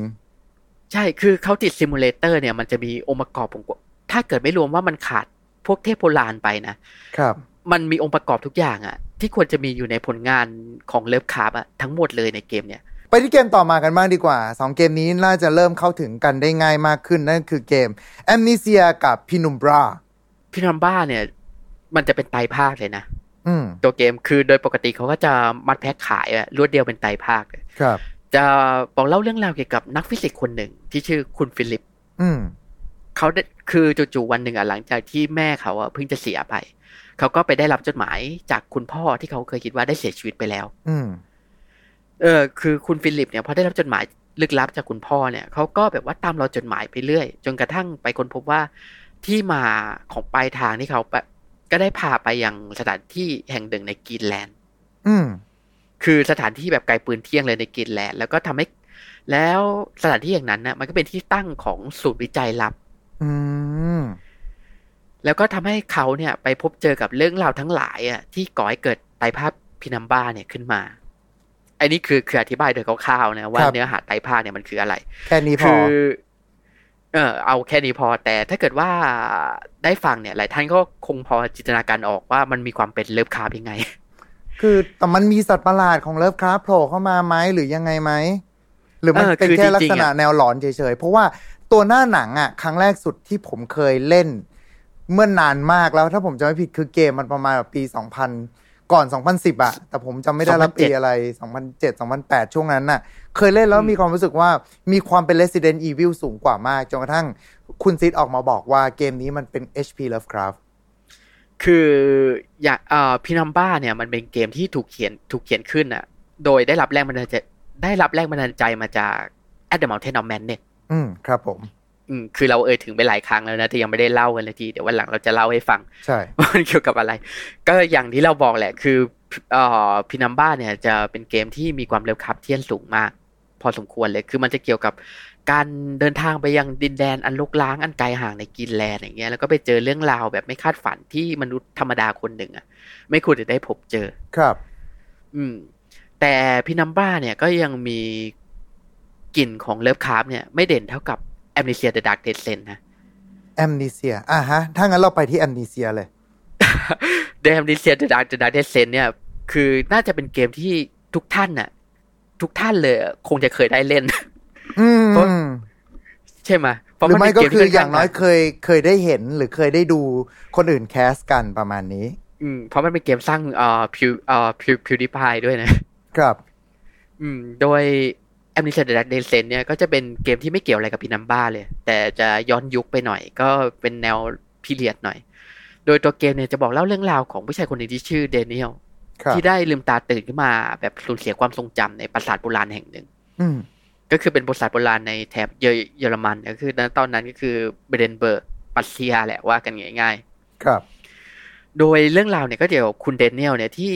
ใช่คือเขาติด simulator เนี่ยมันจะมีองค์ประกอบของถ้าเกิดไม่รวมว่ามันขาดพวกเทพโบราณไปนะ
ครับ
มันมีองค์ประกอบทุกอย่างอะที่ควรจะมีอยู่ในผลงานของเลิฟคาร์บอะทั้งหมดเลยในเกมเนี่ย
ไปที่เกมต่อมากันบ้างดีกว่าสองเกมนี้น่าจะเริ่มเข้าถึงกันได้ง่ายมากขึ้น นั่นคือเกม Amnesia กับ Penumbra
พี่นัมบ้าเนี่ย มันจะเป็นไตรภาคเลยนะ
อืม
ตัวเกมคือโดยปกติเขาก็จะมัดแพ็คขายอะรวดเดียวเป็นไตรภาคเลย
ครับ
จะบอกเล่าเรื่องราวเกี่ยวกับนักฟิสิกส์คนหนึ่งที่ชื่อคุณฟิลิป
อืม
เขาได้คือจู่ๆวันหนึ่งอะหลังจากที่แม่เขาอะเพิ่งจะเสียไปเขาก็ไปได้รับจดหมายจากคุณพ่อที่เขาเคยคิดว่าได้เสียชีวิตไปแล้ว
อืม
เออคือคุณฟิลิปเนี่ยพอได้รับจดหมายลึกลับจากคุณพ่อเนี่ยเขาก็แบบว่าตามรอยจดหมายไปเรื่อย จนกระทั่งไปค้นพบว่า ที่มาของปลายทางที่เขาไปก็ได้พาไปยังสถานที่แห่งหนึ่งในกรีนแลนด์
อืม
คือสถานที่แบบไกลปืนเที่ยงเลยในกรีนแลนด์แล้วก็ทำให้ แล้วสถานที่อย่างนั้นนะมันก็เป็นที่ตั้งของศูนย์วิจัยลับ
อืม
แล้วก็ทำให้เขาเนี่ย ไปพบเจอกับเรื่องราวทั้งหลายอะที่ก่อให้เกิดไตรภาคพินัมบ้าเนี่ยขึ้นมา อันนี้คือคืออธิบายโดยคร่าวๆนะว่า
ครับ
เนื้อหาไตรภาคเนี่ยมันคืออะไร
แค่นี้พอ
คือ เออเอาแค่นี้พอแต่ถ้าเกิดว่าได้ฟังเนี่ย หลายท่านก็คงพอจินตนาการออกว่ามันมีความเป็นเลิฟคาร์บยังไง
คือแต่มันมีสัตว์ประหลาดของเลิฟคราฟโผล่เข้ามาไหมหรือยังไงไหมหรือมัน
เออ
เป็น
คือ
แค่
จริงๆ
ลักษณะ
อะ
แนวหลอนเฉยๆเพราะว่าตัวหน้าหนังอะ ครั้งแรกสุดที่ผมเคยเล่น เมื่อนนานมากแล้วถ้าผมจำไม่ผิดคือเกมมันประมาณแบบปี2000 ก่อน 2010อะแต่ผมจำไม่ได้แล้วปีอะไร 2007 2008 ช่วงนั้นน่ะ เคยเล่นแล้วมีความรู้สึกว่ามีความเป็น Resident Evil สูงกว่ามาก จนกระทั่งคุณซิดออกมาบอกว่าเกมนี้มันเป็น HP Lovecraft
คืออยากเอ่อพินัมบ้าเนี่ยมันเป็นเกมที่ถูกเขียนถูกเขียนขึ้นอะโดยได้รับแรงบันดาลใจได้รับแรงบันดาลใจมาจาก At the Mountain of Madness
อืม ครับผม
อืม คือเราเอ่ยถึงไปหลายครั้งแล้วนะแต่ยังไม่ได้เล่ากันเลยทีเดี๋ยววันหลังเราจะเล่าให้ฟัง
ใช่
ว่ามันเกี่ยวกับอะไร ก็อย่างที่เราบอกแหละคือเอ่อพินัมบ้าเนี่ยจะเป็นเกมที่มีความเร็วขับเทียนสูงมาก พอสมควรเลยคือมันจะเกี่ยวกับการเดินทางไปยังดินแดนอันลกล้างอันไกลห่างในกินแลนด์อย่างเงี้ยแล้วก็ไปเจอเรื่องราวแบบไม่คาดฝันที่มนุษย์ธรรมดาคนหนึ่งอะ ไม่ควรจะได้พบเจอ
ครับ
อืม แต่ Penumbra เนี่ยก็ยังมีกลิ่นของ Lovecraft เนี่ยไม่เด่นเท่ากับ Amnesia: The Dark Descent นะ
Amnesia อะฮะ ถ้างั้นเราไปที่ Amnesia เลย
Amnesia: The Dark เดอะ Descent เนี่ย คือน่าจะเป็นเกมที่ทุกท่านน่ะ ทุกท่านเลยอะคงจะเคยได้เล่น
อืม
เพราะใช่ไหมเพราะ
หรือ
มัน
ไม่
เป็น
ก็
เกม
คื
ที่
ออย่างน้อย
ค่
เคยเคยได้เห็นหรือเคยได้ดูคนอื่น cast กันประมาณนี้
อืมเพราะมันเป็นเกมสร้างเอ่อพิวเอ่อพิว PewDiePie ด้วยนะ
ครับ
อืม โดย a m n e s t i a The Dark Descent เนี่ยก็จะเป็นเกมที่ไม่เกี่ยวอะไรกับ Penumbra เลย แต่จะย้อนยุคไปหน่อย ก็เป็นแนว period หน่อย โดยตัวเกมเนี่ยจะบอกเล่าเรื่องราวของผู้ชายคนหนึ่งที่ชื่อเดนิเอล
ครับ
ที่ได้ลืมตาตื่นขึ้นมาแบบสูญเสียความทรงจำในปราสาทโบราณแห่งหนึ่ง
อืม
ก็คือเป็นปราสาทโบราณในแถบเยอเยอรมันก็คือณตอนนั้นก็คือเบเดนเบิร์กปัสเซียแหละว่ากันง่าย
ครับ
ๆโดยเรื่องราวเนี่ยก็เดี๋ยวคุณเดนเนียลเนี่ยที่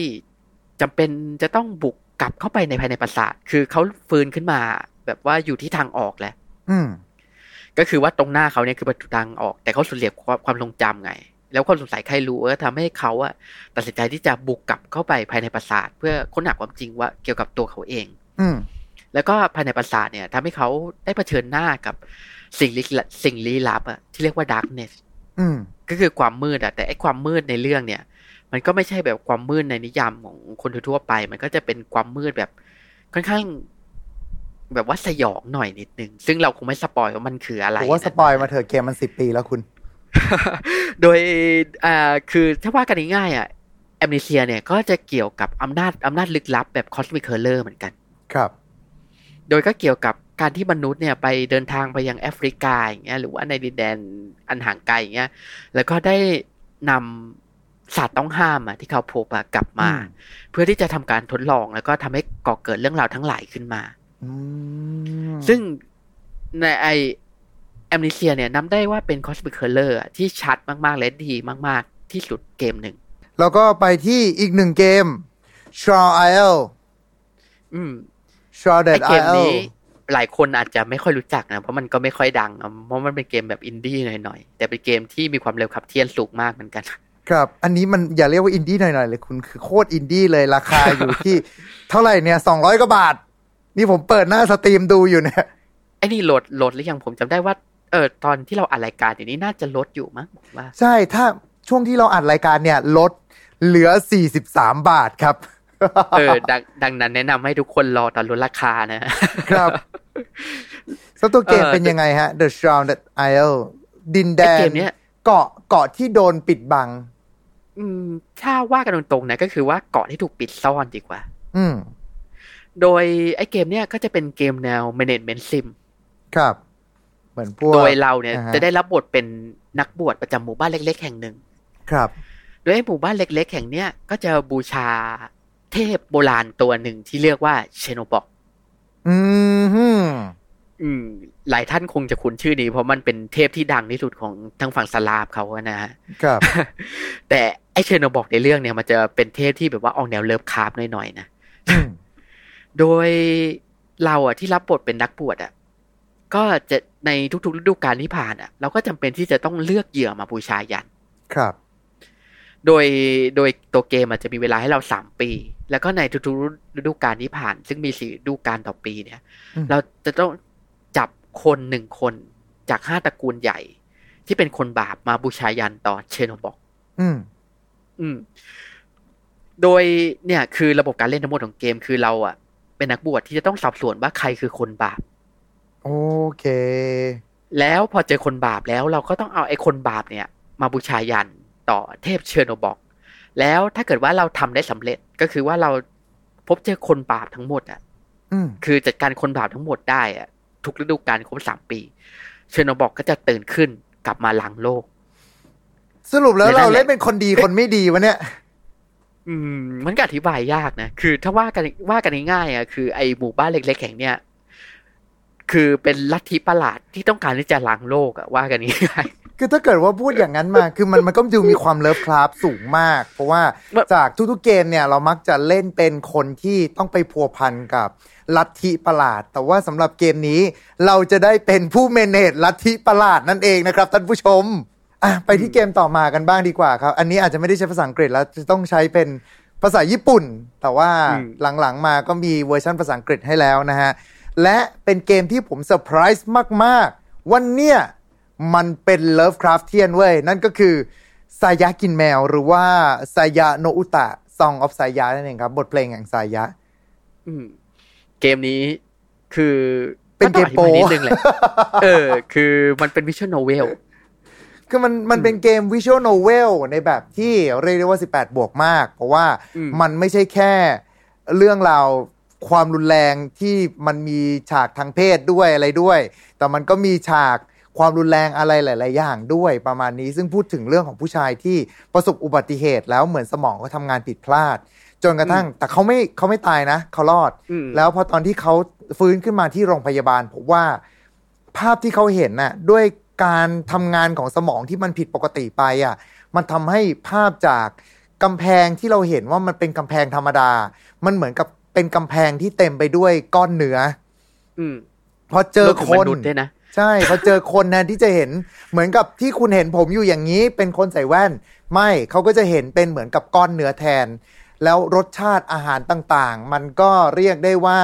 จำเป็นจะต้องบุก กลับเข้าไปในภายในปราสาท คือเขาฟื้นขึ้นมา แบบว่าอยู่ที่ทางออกแหละ
อืม
ก็คือว่าตรงหน้าเขาเนี่ยคือประตูทางออก แต่เขาสูญเสียความความทรงจำไง แล้วความสงสัยใครรู้ก็ทำให้เขาอะตัดสินใจที่จะบุกกลับเข้าไปภายในปราสาท เพื่อค้นหาความจริงว่าเกี่ยวกับตัวเขาเอง
อืม
แล้วก็ภายในปราสาทเนี่ยทำให้เขาได้เผชิญหน้ากับสิ่งลี้ลับสิ่งลี้ลับอะที่เรียกว่า darkness
อืม
ก็คือความมืดอะแต่ไอ้ความมืดในเรื่องเนี่ย มันก็ไม่ใช่แบบความมืดในนิยามของคนทั่วๆไป มันก็จะเป็นความมืดแบบค่อนข้างแบบว่าสยองหน่อยนิดนึง ซึ่งเราคงไม่สปอยว่ามันคืออะไร
ผมว่าส
นะ
ปอยมาเถอะเกมมันสิบปีแล้วคุณ
โดยอ่าคือถ้าว่ากันง่ายๆอะAmnesia เนี่ยก็จะเกี่ยวกับอำนาจอำนาจลึกลับแบบ cosmic horror เหมือนกัน
ครับ
โดยก็เกี่ยวกับการที่มนุษย์เนี่ยไปเดินทางไปยังแอฟริกาอย่างเงี้ยหรือว่าในดินแดนอันห่างไกลอย่างเงี้ยแล้วก็ได้นำ ศาสตร์ต้องห้ามอะที่เขาพบอะกลับมา
อืม
เพื่อที่จะทำการทดลองแล้วก็ทำให้ก่อเกิดเรื่องราวทั้งหลายขึ้นมา
อืม
ซึ่งในไอ Amnesia เนี่ยนับได้ว่าเป็น cosmic horror ที่ชัดมากๆ และดีมาก ๆ ที่สุดเกมหนึ่ง
แล้วก็ไปที่อีกหนึ่งเกม Shrouded Isle
อืม
Shrouded Isle
ไอเกมนี้หลายคนอาจจะไม่ค่อยรู้จักนะ เพราะมันก็ไม่ค่อยดังอะเพราะมันเป็นเกมแบบอินดี้หน่อยๆ แต่เป็นเกมที่มีความ Lovecraftian สูงมากเหมือนกัน
ครับอันนี้มันอย่าเรียกว่าอินดี้หน่อยๆเลยคุณคือโคตรอินดี้เลยราคาอยู่ที่ เท่าไหร่เนี่ยสองร้อยกว่าบาท นี่ผมเปิดหน้า Steam ดูอยู่เนี่ย
ไอ้นี่โหลดโหลดหรือยังผมจำได้ว่าเออตอนที่เราอัดรายการอย่างนี้น่าจะลดอยู่มั้งผมว่า
ใช่ถ้าช่วงที่เราอัดรายการเนี่ย ลดเหลือ43บาทครับ
เออดังดังนั้นแนะนำให้ทุกคนรอตอนลดราคานะ
ครับสตัวเกม
เออ
เป็นยังไงฮะ The Shrouded Isle ดินแด
ไอ้
น
เกมเนี้ย
เกาะเกาะที่โดนปิดบัง
อืม ถ้าว่ากันตรงๆนะก็คือว่าเกาะที่ถูกปิดซ่อนดีกว่า
อืม
โดยไอ้เกมเนี้ยก็จะเป็นเกมแนว management sim
ครับ เหมือนพวก
โดยเราเนี่ย
อ่าฮะ
จะได้รับบทเป็นนักบวชประจำหมู่บ้านเล็ก ๆ แห่งหนึ่ง
ครับ
โดยไอ้หมู่บ้านเล็ก ๆ แห่งเนี้ยก็จะบูชาเทพโบราณตัวหนึ่งที่เรียกว่า Chernobog อื
มฮึ
อืม หลายท่านคงจะคุ้นชื่อนี้เพราะมันเป็นเทพที่ดังที่สุดของทางฝั่งสลาฟเขาอะนะฮะ
ครับ
แต่ไอ Chernobog ในเรื่องเนี่ย มันจะเป็นเทพที่แบบว่าออกแนว Lovecraft หน่อยๆนะ
อืม
โดยเราอะที่รับบทเป็นนักบวชอะก็จะในทุกๆฤดูกาลที่ผ่านอะเราก็จำเป็นที่จะต้องเลือกเหยื่อมาบูชายัน
ครับ
โดยโดยตัวเกมอาจจะมีเวลาให้เราสามปี แล้วก็ในทุกๆฤดูกาลที่ผ่าน ซึ่งมีสี่ฤดูกาลต่อปีเนี่ย
อืม
เราจะต้องจับ คนหนึ่งคนจากห้าตระกูลใหญ่ ที่เป็นคนบาปมาบูชายันต่อเชโนบอก
อืม
อืม โดยเนี่ย คือระบบการเล่นทั้งหมดของเกมคือเราอะเป็นนักบวชที่จะต้องสอบสวนว่าใครคือคนบาป
โอเค
แล้วพอเจอคนบาปแล้ว เราก็ต้องเอาไอ้คนบาปเนี่ย มาบูชายันต่อเทพเชอร์โนบอก แล้วถ้าเกิดว่าเราทำได้สำเร็จก็คือว่าเราพบเจอคนบาปทั้งหมดอะ
อืม
คือจัดการคนบาปทั้งหมดได้อะ ทุกฤดูกาลครบสามปี เชอร์โนบอกก็จะตื่นขึ้นกลับมาล้างโลก
สรุปแล้ว
ในนั้
เรา
นแหละ
เล่นเป็นคนดีคนไม่ดีวะเนี่ย
อืม มันก็อธิบายยากนะ คือถ้าว่ากันว่ากันง่ายๆอะคือไอ้หมู่บ้านเล็กๆแห่งเนี้ยคือเป็นลัทธิประหลาดที่ต้องการที่จะล้างโลกอะว่ากันง่าย
คือถ้าเกิดว่าพูดอย่างนั้นมาคือมันมันก็ดูมีความเลิฟคลาสสูงมาก เพราะว่าจากทุกๆเกมเนี่ยเรามักจะเล่นเป็นคนที่ต้องไปพัวพันกับลัทธิประหลาด แต่ว่าสำหรับเกมนี้ เราจะได้เป็นผู้ manage ลัทธิประหลาดนั่นเองนะครับท่านผู้ชมอะไปที่เกมต่อมากันบ้างดีกว่าครับ อันนี้อาจจะไม่ได้ใช้ภาษาอังกฤษแล้วจะต้องใช้เป็นภาษาญี่ปุ่น แต่ว่าหลังๆมาก็มีเวอร์ชันภาษาอังกฤษให้แล้วนะฮะและเป็นเกมที่ผมเซอร์ไพรส์มากๆ วันเนี้ย มันเป็น Lovecraftian เว้ย นั่นก็คือสายะกินแมวหรือว่า Saya no Uta Song of สายะนั่นเองครับ บทเพลงแห่งสายะ
ๆอืมเกมนี้คือ
เป็นเกมโป
ต้องอธิบายนิดนึงแหละเออ คือมันเป็นวิชวลโนเวล
คือมันมันเป็นเกมวิชวลโนเวลในแบบที่เรียกได้ว่า 18 บวกมาก เพราะว่า
อืม
มันไม่ใช่แค่เรื่องราวความรุนแรงที่มันมีฉากทางเพศด้วยอะไรด้วย แต่มันก็มีฉาก ความรุนแรงอะไรหลาย ๆ อย่างด้วยประมาณนี้ ซึ่งพูดถึงเรื่องของผู้ชายที่ประสบอุบัติเหตุแล้วเหมือนสมองเขาทำงานผิดพลาด จนกระทั่ง แต่เขาไม่เขาไม่ตายนะเขารอด
อืม
แล้วพอตอนที่เขาฟื้นขึ้นมาที่โรงพยาบาลผมว่า ภาพที่เขาเห็นน่ะด้วยการทำงานของสมองที่มันผิดปกติไปอะ มันทำให้ภาพจากกำแพงที่เราเห็นว่ามันเป็นกำแพงธรรมดา มันเหมือนกับเป็นกำแพงที่เต็มไปด้วยก้อนเนื้อ
อืม
พอเจอ
รวมถึง
ค
ม
น
นุษย์ด้วยนะ
ใช่พอเจอคนแทนที่จะเห็นเหมือนกับที่คุณเห็นผมอยู่อย่างนี้ เป็นคนใส่แว่น ไม่เขาก็จะเห็นเป็นเหมือนกับก้อนเนื้อแทน แล้วรสชาติอาหารต่างๆ มันก็เรียกได้ว่า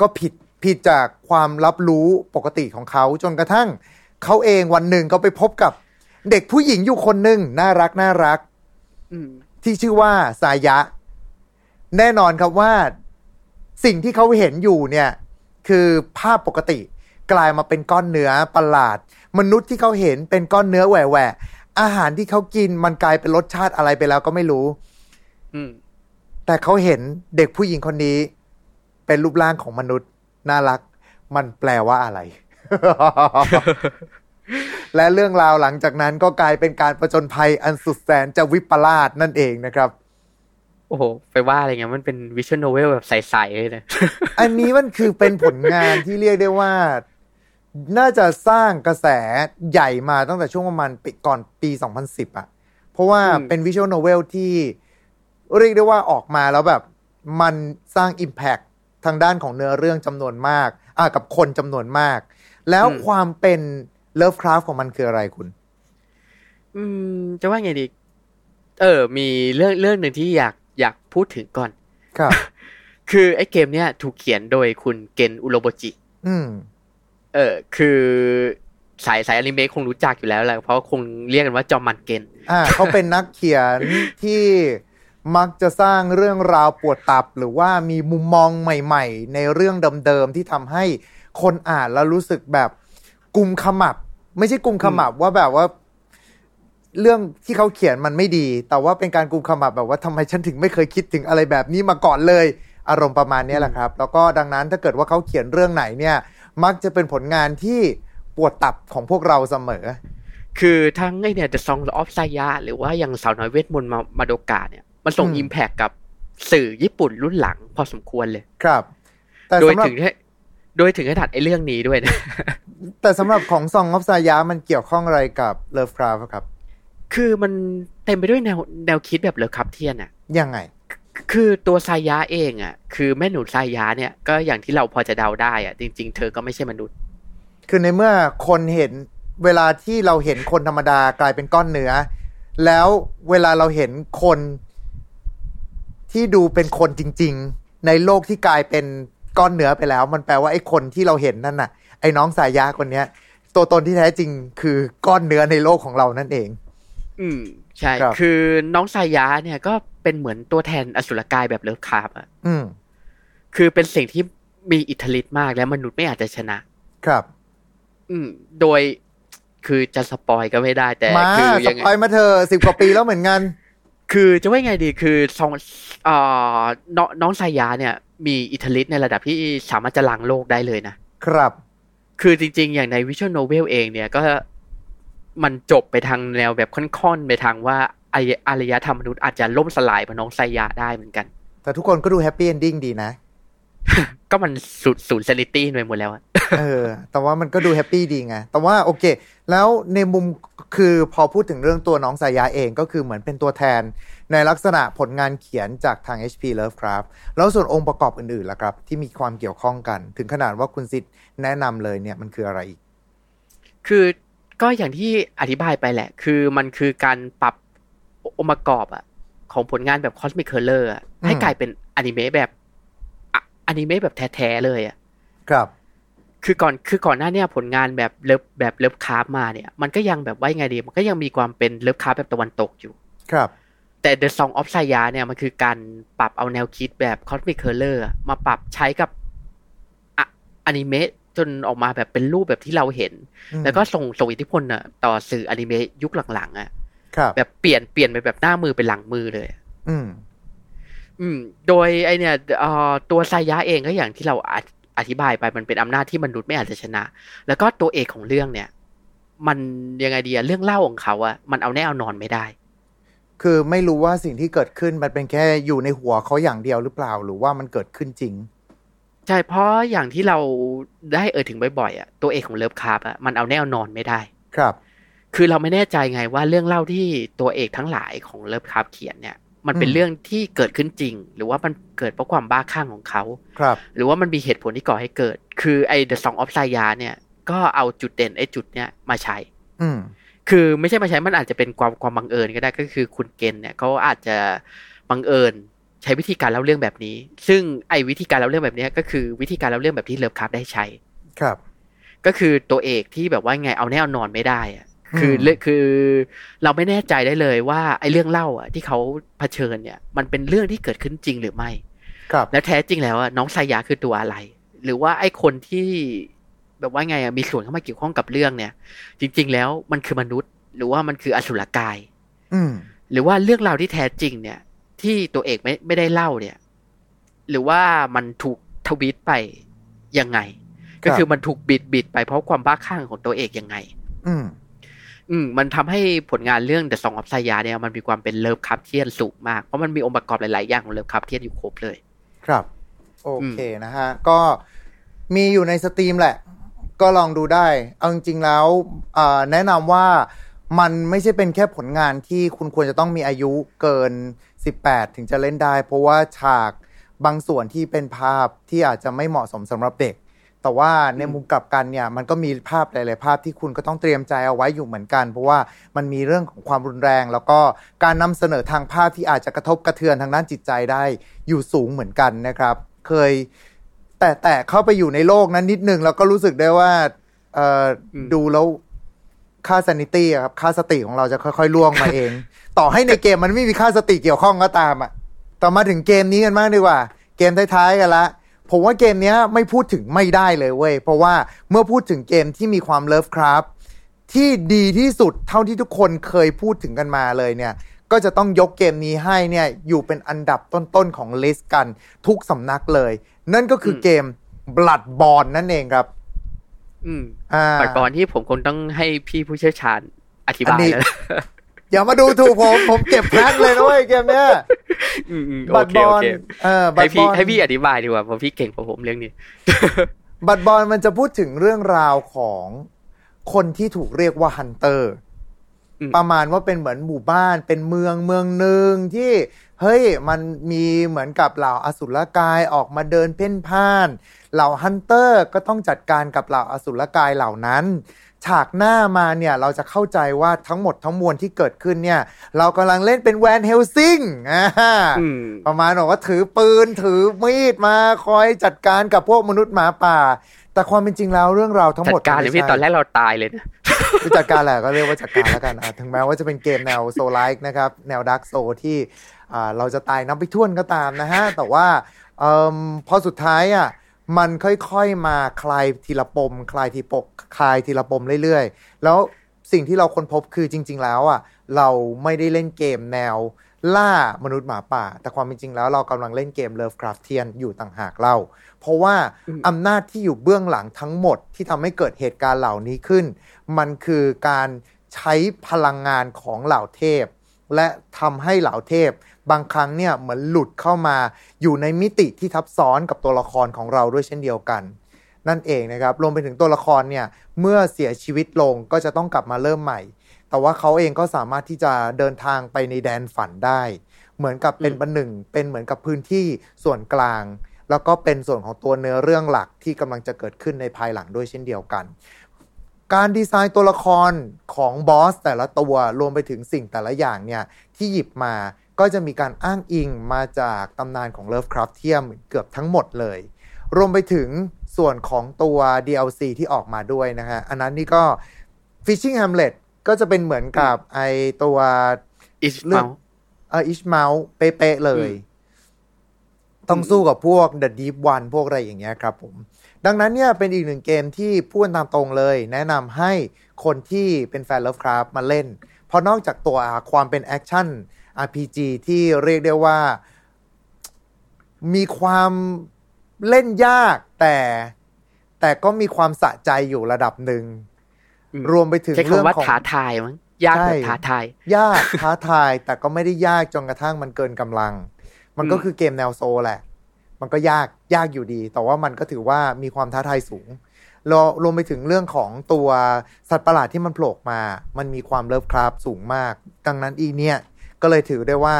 ก็ผิดผิดจากความรับรู้ปกติของเขาจนกระทั่งเขาเองวันหนึ่งก็ไปพบกับเด็กผู้หญิงอยู่คนหนึ่งน่ารักน่ารัก
อืม
ที่ชื่อว่าสายะ แน่นอนครับว่า สิ่งที่เขาเห็นอยู่เนี่ย คือภาพปกติ กลายมาเป็นก้อนเนื้อประหลาด มนุษย์ที่เขาเห็นเป็นก้อนเนื้อแหวะแหวะอาหารที่เขากินมันกลายเป็นรสชาติอะไรไปแล้วก็ไม่รู้
อืม
แต่เขาเห็นเด็กผู้หญิงคนนี้ เป็นรูปร่างของมนุษย์ น่ารัก มันแปลว่าอะไร และเรื่องราวหลังจากนั้นก็กลายเป็นการประจนภัยอันสุดแสนจะวิปลาสนั่นเองนะครับ
โอ้โห ไปว่าอะไรเงี้ยมันเป็นวิชวลโนเวลแบบใสๆเลยนะ
อันนี้มันคือเป็นผลงานที่เรียกได้ว่า น่าจะสร้างกระแสใหญ่มาตั้งแต่ช่วงประมาณปีก่อนปี 2010อะเพราะว่า
อืม
เป็นวิชวลโนเวลที่เรียกได้ว่าออกมาแล้วแบบมันสร้าง Impact ทางด้านของเนื้อเรื่องจำนวนมาก อะกับคนจำนวนมาก แล้วความเป็นเลิฟคราฟของมันคืออะไรคุณ
อืม จะว่าไงดี เออ มีเรื่องเรื่องหนึ่งที่อยากอยากพูดถึงก่อน
ครับ
คือไอ้เกมเนี้ยถูกเขียนโดยคุณเกนอุโรโบจิ
อืม
เออคือสายสายอนิเมะคงรู้จักอยู่แล้วแหละเพราะคงเรียกกันว่าจอมมันเกน
อ่าเขาเป็นนักเขียนที่มักจะสร้างเรื่องราวปวดตับ หรือว่ามีมุมมองใหม่ ๆ ในเรื่องเดิมๆที่ทำให้คนอ่านแล้วรู้สึกแบบกุมขมับ ไม่ใช่กุมขมับว่าแบบว่า เรื่องที่เขาเขียนมันไม่ดี แต่ว่าเป็นการกุมขมับแบบว่าทำไมฉันถึงไม่เคยคิดถึงอะไรแบบนี้มาก่อนเลย อารมณ์ประมาณนี้แหละครับ แล้วก็ดังนั้นถ้าเกิดว่าเขาเขียนเรื่องไหนเนี่ย มักจะเป็นผลงานที่ปวดตับของพวกเราเสมอ
คือทั้งไอเนี่ย The Song of Saya หรือว่าอย่างสาวน้อยเวทมนต์มามาโดกาเนี่ย มันส่ง
อืม
อิมแพคกับสื่อญี่ปุ่นรุ่นหลังพอสมควรเลย
ครับ แต่
โดย
สำหรับ
ถึงให้โดยถึงขนาดไอ้เรื่องนี้ด้วยนะ
แต่สำหรับของซองออฟซายามันเกี่ยวข้องอะไรกับเลิฟคราฟครับ
คือมันเต็มไปด้วยแนวแนวคิดแบบเลอคับเทียนอะ
ยังไง
คือตัวไซยะเองอะ คือแม่หนูไซยะเนี่ยก็อย่างที่เราพอจะเดาได้อะ จริง ๆ เธอก็ไม่ใช่มนุษย์
คือในเมื่อคนเห็นเวลาที่เราเห็นคนธรรมดากลายเป็นก้อนเนื้อ แล้วเวลาเราเห็นคนที่ดูเป็นคนจริง ๆ ในโลกที่กลายเป็นก้อนเนื้อไปแล้ว มันแปลว่าไอ้คนที่เราเห็นนั่นน่ะ ไอ้น้องไซยะคนเนี้ยตัวตนที่แท้จริงคือก้อนเนื้อในโลกของเรานั่นเอง
อืม ใช่
ครับ
คือน้องไซยะเนี่ยก็เป็นเหมือนตัวแทนอสุรกายแบบ Lovecraft อะ
อืม
คือเป็นสิ่งที่มีอิทธิฤทธิ์มากและมนุษย์ไม่อาจจะชนะ
ครับ
อืม โดยคือจะ spoil ก็ไม่ได้แต่
มา
คือ
ส
ยังไง
ปอยมาเธอะสิบกว่าปีแล้วเหมือนกัน
คือจะว่าไงดีคือซองเอ่อน้องน้องไซยะเนี่ย มีอิทธิฤทธิ์ในระดับที่สามารถจะล้างโลกได้เลยนะ
ครับ
คือจริง ๆ อย่างใน visual novel เองเนี่ยก็ มันจบไปทางแนวแบบค่อนๆไปทางว่าอารยอารยธรรมมนุษย์อาจจะล่มสลายเพราะน้องไซยะได้เหมือนกัน
แต่ทุกคนก็ดู happy ending ดีนะ
ก็มันสูญสูญ sanity ไปหมดแล้วอะ
เออ แต่ว่ามันก็ดูแฮปปี้ดีไง แต่ว่าโอเค แล้วในมุมคือพอพูดถึงเรื่องตัวน้องสายาเองก็คือเหมือนเป็นตัวแทน ในลักษณะผลงานเขียนจากทาง HP Lovecraft แล้วส่วนองค์ประกอบอื่นๆล่ะครับ ที่มีความเกี่ยวข้องกัน ถึงขนาดว่าคุณซิดแนะนำเลยเนี่ยมันคืออะไรอีก
คือ ก็อย่างที่อธิบายไปแหละ คือมันคือการปรับองค์ประกอบอะของผลงานแบบ Cosmic Color อะให้กลายเป็นอนิเมะแบบอะอนิเมะแบบแท้ๆเลยอะ
ครับ
คือก่อนคือก่อนหน้าเนี้ผลงานแบบ Love แบบ Lovecraft มาเนี่ย มันก็ยังแบบว่ายังไงดี มันก็ยังมีความเป็น Lovecraft แบบตะวันตกอยู่
ครับ
แต่ The Song of Saya เนี่ยมันคือการปรับเอาแนวคิดแบบ cosmic horror อะมาปรับใช้กับอะอนิเมะ จนออกมาแบบเป็นรูปแบบที่เราเห็น
อืม
แล้วก็ส่งส่งอิทธิพลอะต่อสื่ออนิเมะยุคหลังๆอะ
ครับ
แบบเปลี่ยนเปลี่ยนไปแบบหน้ามือเป็นหลังมือเลย
อืม
อืม โดยไอเนี่ยเอ่อตัวไซยะเองก็อย่างที่เราอธิอธิบายไปมันเป็นอำนาจที่มนุษย์ไม่อาจจะชนะ แล้วก็ตัวเอกของเรื่องเนี่ย มันยังไงดีอะเรื่องเล่าของเขาอะมันเอาแน่เอานอนไม่ได้
คือไม่รู้ว่าสิ่งที่เกิดขึ้นมันเป็นแค่อยู่ในหัวเขาอย่างเดียวหรือเปล่า หรือว่ามันเกิดขึ้นจริง
ใช่เพราะอย่างที่เราได้เอ่ยถึงบ่อยๆอะตัวเอกของเลิฟคาร์บอะมันเอาแน่เอานอนไม่ได้
ครับ
คือเราไม่แน่ใจไงว่าเรื่องเล่าที่ตัวเอกทั้งหลายของเลิฟคาร์บเขียนเนี่ย มันเป็น
อืม
เรื่องที่เกิดขึ้นจริง หรือว่ามันเกิดเพราะความบ้าคลั่งของเขา
ครับ
หรือว่ามันมีเหตุผลที่ก่อให้เกิด คือไอ้ The Song of Saya เนี่ย ก็เอาจุดเด่นไอ้จุดเนี้ยมาใช้
อืม
คือไม่ใช่มาใช้มันอาจจะเป็นความความบังเอิญก็ได้ก็คือคุณเกณฑ์เนี่ยเขาอาจจะบังเอิญ ใช้วิธีการเล่าเรื่องแบบนี้ ซึ่งไอ้วิธีการเล่าเรื่องแบบเนี้ยก็คือวิธีการเล่าเรื่องแบบที่เลิฟคราฟได้ใช้
ครับ
ก็คือตัวเอกที่แบบว่าไงเอาแน่เอานอนไม่ได้อะคือ
อืม
เรื่องคือเราไม่แน่ใจได้เลยว่าไอ้เรื่องเล่าอะที่เขาเผชิญเนี่ย มันเป็นเรื่องที่เกิดขึ้นจริงหรือไม่
ครับ
และแท้จริงแล้วอะน้องไซยาคือตัวอะไร หรือว่าไอ้คนที่แบบว่าไงอะมีส่วนเข้ามาเกี่ยวข้องกับเรื่องเนี่ย จริง ๆ แล้วมันคือมนุษย์ หรือว่ามันคืออสุรกาย
อืม
หรือว่าเรื่องราวที่แท้จริงเนี่ย ที่ตัวเอกไม่ไม่ได้เล่าเนี่ย หรือว่ามันถูกทวีตไปยังไง ก็คือมันถูกบิดบิดไปเพราะความบ้าคลั่งของตัวเอกยังไง
อืม
อืม มันทำให้ผลงานเรื่อง The Song of Saya เนี่ยมันมีความเป็น Lovecraftian สูงมาก เพราะมันมีองค์ประกอบหลาย ๆ อย่างของ Lovecraftian อยู่ครบเลย
ครับ โอเคนะฮะ ก็มีอยู่ใน Steam แหละ ก็ลองดูได้ เอาจริงๆแล้วอ่าแนะนำว่า มันไม่ใช่เป็นแค่ผลงานที่คุณควรจะต้องมีอายุเกิน 18 ถึงจะเล่นได้ เพราะว่าฉากบางส่วนที่เป็นภาพที่อาจจะไม่เหมาะสมสำหรับเด็ก แต่ว่าในมุมกลับกันเนี่ย มันก็มีภาพหลาย ๆ ภาพที่คุณก็ต้องเตรียมใจเอาไว้อยู่เหมือนกัน เพราะว่ามันมีเรื่องของความรุนแรง แล้วก็การนำเสนอทางภาพที่อาจจะกระทบกระเทือนทางด้านจิตใจได้อยู่สูงเหมือนกันนะครับ เคยแต่แต่เข้าไปอยู่ในโลกนั้นนิดนึงแล้วก็รู้สึกได้ว่าเอ่ออ
ม
ดูแล้ว ค่า sanity อะครับ ค่าสติของเราจะค่อยๆล่วงมาเอง ต่อให้ในเกมมันไม่มีค่าสติเกี่ยวข้องก็ตามอะ ต่อมาถึงเกมนี้กันบ้างดีกว่า เกมท้ายๆกันละ ผมว่าเกมนี้ไม่พูดถึงไม่ได้เลยเว้ย เพราะว่าเมื่อพูดถึงเกมที่มีความเลิฟคราฟที่ดีที่สุดเท่าที่ทุกคนเคยพูดถึงกันมาเลยเนี่ย ก็จะต้องยกเกมนี้ให้เนี่ยอยู่เป็นอันดับต้นๆของลิสต์กันทุกสำนักเลย นั่นก็คือเกม Bloodborne นั่นเองครับ
อืม
อ่า
ปัดก่อนที่ผมคงต้องให้พี่ผู้เชี่ยวชาญอธิบาย
อันนี้
แล้ว
อย่ามาดูถูกผม ผมเก็บแพ็คเลยนะเว้ยเกมเนี้ย
อืมอืมโอ
บัต
เค
บอ
โอ
ล
เค
เออบั
ให้
ตบ
พี่
อล
ให้พี่อธิบายดีกว่าเพราะพี่เก่งกว่าผมเรื่องนี้
บัตบอลมันจะพูดถึงเรื่องราวของคนที่ถูกเรียกว่าฮันเตอร์
อืม
ประมาณว่าเป็นเหมือนหมู่บ้านเป็นเมืองเมืองหนึ่งที่ เฮ้ยมันมีเหมือนกับเหล่าอสุรกายออกมาเดินเพ่นพ่าน เหล่า Hunter ก็ต้องจัดการกับเหล่าอสุรกายเหล่านั้น ฉากหน้ามาเนี่ยเราจะเข้าใจว่าทั้งหมดทั้งมวลที่เกิดขึ้นเนี่ย เรากำลังเล่นเป็น Van Helsing อ่า
อืม
ประมาณบอกว่าถือปืนถือมีดมาคอยจัดการกับพวกมนุษย์หมาป่า แต่ความเป็นจริงแล้วเรื่องราวทั้งหม
ดจั
ด
การเลยพี่
ไม่ใช่
ตอนแรกเราตายเลยนะ
คือจัดการแหละก็เรียกว่าจัดการแล้วกันอะถึงแม้ว่าจะเป็นเกมแนว Souls-like นะครับแนว Dark Soulที่อ่า เราจะตายน้ำไปท่วนก็ตามนะฮะ แต่ว่าเอมพอสุดท้ายอะมันค่อยๆมาคลายทีละปม คลายทีปกคลายทีละปมเรื่อยๆ แล้วสิ่งที่เราค้นพบคือจริง ๆ แล้วอะเราไม่ได้เล่นเกมแนวล่ามนุษย์หมาป่า แต่ความเป็นจริงแล้วเรากำลังเล่นเกม Lovecraftian อยู่ต่างหากเล่าเพราะว่า
อืม
อำนาจที่อยู่เบื้องหลังทั้งหมดที่ทำให้เกิดเหตุการณ์เหล่านี้ขึ้น มันคือการใช้พลังงานของเหล่าเทพ และทำให้เหล่าเทพ บางครั้งเนี่ยเหมือนหลุดเข้ามาอยู่ในมิติที่ทับซ้อนกับตัวละครของเราด้วยเช่นเดียวกัน นั่นเองนะครับรวมไปถึงตัวละครเนี่ยเมื่อเสียชีวิตลงก็จะต้องกลับมาเริ่มใหม่ แต่ว่าเขาเองก็สามารถที่จะเดินทางไปในแดนฝันได้ เหมือนกับเป็นบันหนึ่งเป็นเหมือนกับพื้นที่ส่วนกลางแล้วก็เป็นส่วนของตัวเนื้อเรื่องหลักที่กำลังจะเกิดขึ้นในภายหลังด้วยเช่นเดียวกัน การดีไซน์ตัวละครของบอสแต่ละตัวรวมไปถึงสิ่งแต่ละอย่างเนี่ยที่หยิบมา ก็จะมีการอ้างอิงมาจากตำนานของ Lovecraftian เกือบทั้งหมดเลย รวมไปถึงส่วนของตัว DLC ที่ออกมาด้วยนะฮะ อันนั้นนี่ก็ Fishing Hamlet ก็จะเป็นเหมือนกับไอตัว
อิส
เรื่
เมา
องเอออิชเมาเป๊ะๆเลย
อืม
ต้องสู้กับพวก The Deep One พวกอะไรอย่างเงี้ยครับผม ดังนั้นเนี่ยเป็นอีกหนึ่งเกมที่พูดตามตรงเลย แนะนำให้คนที่เป็นแฟน Lovecraft มาเล่น เพราะนอกจากตัวความเป็นแอคชั่น RPG ที่เรียกได้ว่า มีความเล่นยากแต่แต่ก็มีความสะใจอยู่ระดับหนึ่ง
อืม
รวมไปถึง
ใช้
เรื่อง
คำว่า
ของ
ท้าทายมั้งยากแบบ
ใช่
ท้าทาย
ยากท้าทายแต่ก็ไม่ได้ยากจนกระทั่งมันเกินกำลัง มันก็
อืม
คือเกมแนวโซลแหละ มันก็ยากยากอยู่ดี แต่ว่ามันก็ถือว่ามีความท้าทายสูงรวรวมไปถึงเรื่องของตัวสัตว์ประหลาดที่มันโผล่มา มันมีความเลิฟคราฟสูงมาก ดังนั้นอีเนี่ย ก็เลยถือได้ว่า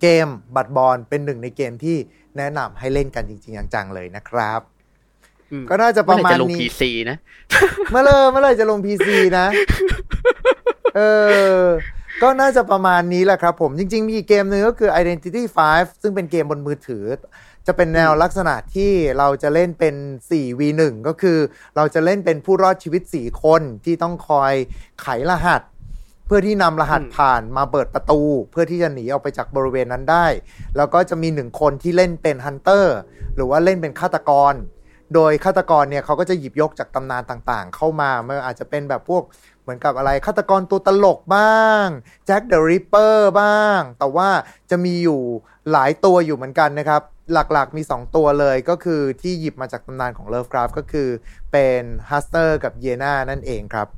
เกมบัตรบอลเป็นหนึ่งในเกมที่แนะนำให้เล่นกันจริงๆจังๆเลยนะครับ
อืม
ก็น่าจะประมาณ
เอไหจะลง
นี้
พีซีนะ
เมื่อเลยเมื่อไหรจะลง PC นะ เออ ก็น่าจะประมาณนี้แหละครับผมจริง ๆ มีอีกเกมหนึ่งก็คือ Identity 5 ซึ่งเป็นเกมบนมือถือ จะเป็นแนวลักษณะที่เราจะเล่นเป็น 4v1 ก็คือ เราจะเล่นเป็นผู้รอดชีวิต 4 คนที่ต้องคอยไขรหัส เพื่อที่นำรหัส
อืม
ผ่านมาเปิดประตู เพื่อที่จะหนีออกไปจากบริเวณนั้นได้ แล้วก็จะมีหนึ่งคนที่เล่นเป็นฮันเตอร์หรือว่าเล่นเป็นฆาตกร โดยฆาตกรเนี่ยเขาก็จะหยิบยกจากตำนานต่างๆ เข้ามาไม่ว่าอาจจะเป็นแบบพวกเหมือนกับอะไรฆาตกรตัวตลกบ้าง Jack the Ripper บ้าง แต่ว่าจะมีอยู่หลายตัวอยู่เหมือนกันนะครับ หลักๆมี 2 ตัวเลยก็คือที่หยิบมาจากตำนานของ Lovecraft ก็คือเป็น Hastur กับเยน่านั่นเองครับ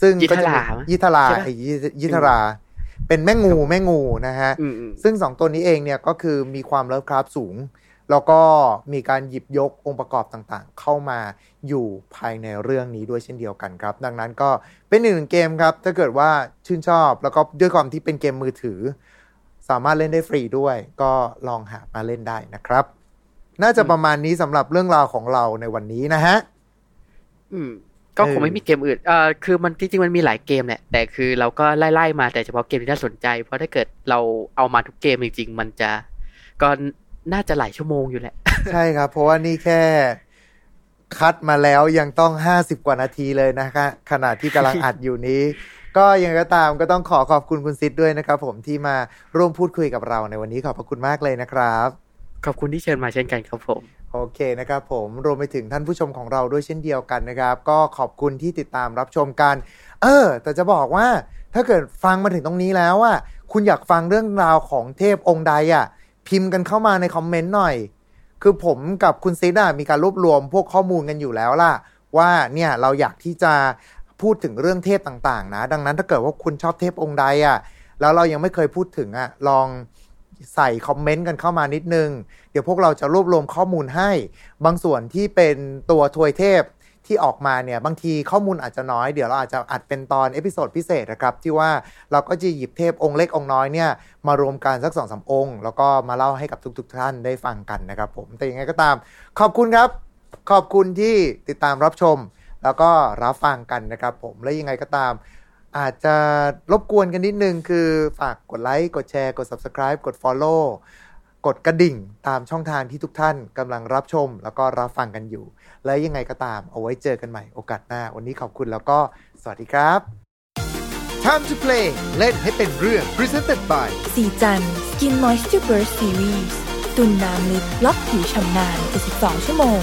ซึ่งก็จะมี
ยิทรามั้ย
Yidhra
ใช่ปะ
ไอ้ยิ Yidhra เป็นแม่งูแม่งูนะฮะ
อืมอืม
ซึ่งสองตัวนี้เองเนี่ยก็คือมีความ Lovecraft สูง แล้วก็มีการหยิบยกองค์ประกอบต่างๆ เข้ามาอยู่ภายในเรื่องนี้ด้วยเช่นเดียวกันครับ ดังนั้นก็เป็นหนึ่งเกมครับ ถ้าเกิดว่าชื่นชอบแล้วก็ด้วยความที่เป็นเกมมือถือ สามารถเล่นได้ฟรีด้วย ก็ลองหามาเล่นได้นะครับ น่าจะประมาณนี้สำหรับเรื่องราวของเราในวันนี้นะฮะ
อืม ก็ค
เองอ
ไม่มีเกมอื่นเอ่อคือมันจริงๆมันมีหลายเกมแหละแต่คือเราก็ไล่ๆมาแต่เฉพาะเกมที่น่าสนใจ เพราะถ้าเกิดเราเอามาทุกเกมจริงๆ มันจะก็น่าจะหลายชั่วโมงอยู่แหละ
ใช่ครับ เพราะว่านี่แค่คัดมาแล้วยังต้อง50กว่านาทีเลยนะคะขณะที่กำลังอัดอยู่นี้ ก็ยังไงก็ตามก็ต้องขอขอบคุณคุณซิดด้วยนะครับผมที่มาร่วมพูดคุยกับเราในวันนี้ขอบพระคุณมากเลยนะครับ
ขอบคุณที่เชิญมาเช่นกันครับผม
โอเคนะครับผมรวมไปถึงท่านผู้ชมของเราด้วยเช่นเดียวกันนะครับ ก็ขอบคุณที่ติดตามรับชมกัน เออ แต่จะบอกว่าถ้าเกิดฟังมาถึงตรงนี้แล้วอะคุณอยากฟังเรื่องราวของเทพองค์ใดอะพิมพ์กันเข้ามาในคอมเมนต์หน่อย คือผมกับคุณซิดอะมีการรวบรวมพวกข้อมูลกันอยู่แล้วล่ะ ว่าเนี่ยเราอยากที่จะพูดถึงเรื่องเทพต่างๆ นะ ดังนั้นถ้าเกิดว่าคุณชอบเทพองค์ใดอะแล้วเรายังไม่เคยพูดถึงอะลอง ใส่คอมเมนต์กันเข้ามานิดนึง เดี๋ยวพวกเราจะรวบรวมข้อมูลให้ บางส่วนที่เป็นตัวทวยเทพที่ออกมาเนี่ยบางทีข้อมูลอาจจะน้อย เดี๋ยวเราอาจจะอัดเป็นตอน episode พิเศษนะครับ ที่ว่าเราก็จะหยิบเทพองค์เล็กองค์น้อยเนี่ยมารวมกันสักสองสามองค์ แล้วก็มาเล่าให้กับทุก ๆ ท่านได้ฟังกันนะครับผมแต่ยังไงก็ตาม ขอบคุณครับ ขอบคุณที่ติดตามรับชม แล้วก็รับฟังกันนะครับผมและยังไงก็ตาม อาจจะรบกวนกันนิดนึงคือฝากกดไลค์กดแชร์กด subscribe กด follow กดกระดิ่งตามช่องทางที่ทุกท่านกำลังรับชม แล้วก็รับฟังกันอยู่ และยังไงก็ตามเอาไว้เจอกันใหม่โอกาสหน้า วันนี้ขอบคุณแล้วก็สวัสดีครับ Time to play เล่นให้เป็นเรื่อง Presented by
สีจัน Skin Moisture Burst Series ตุนน้ำลึกล็อกผิวชำนาน72ชั่วโมง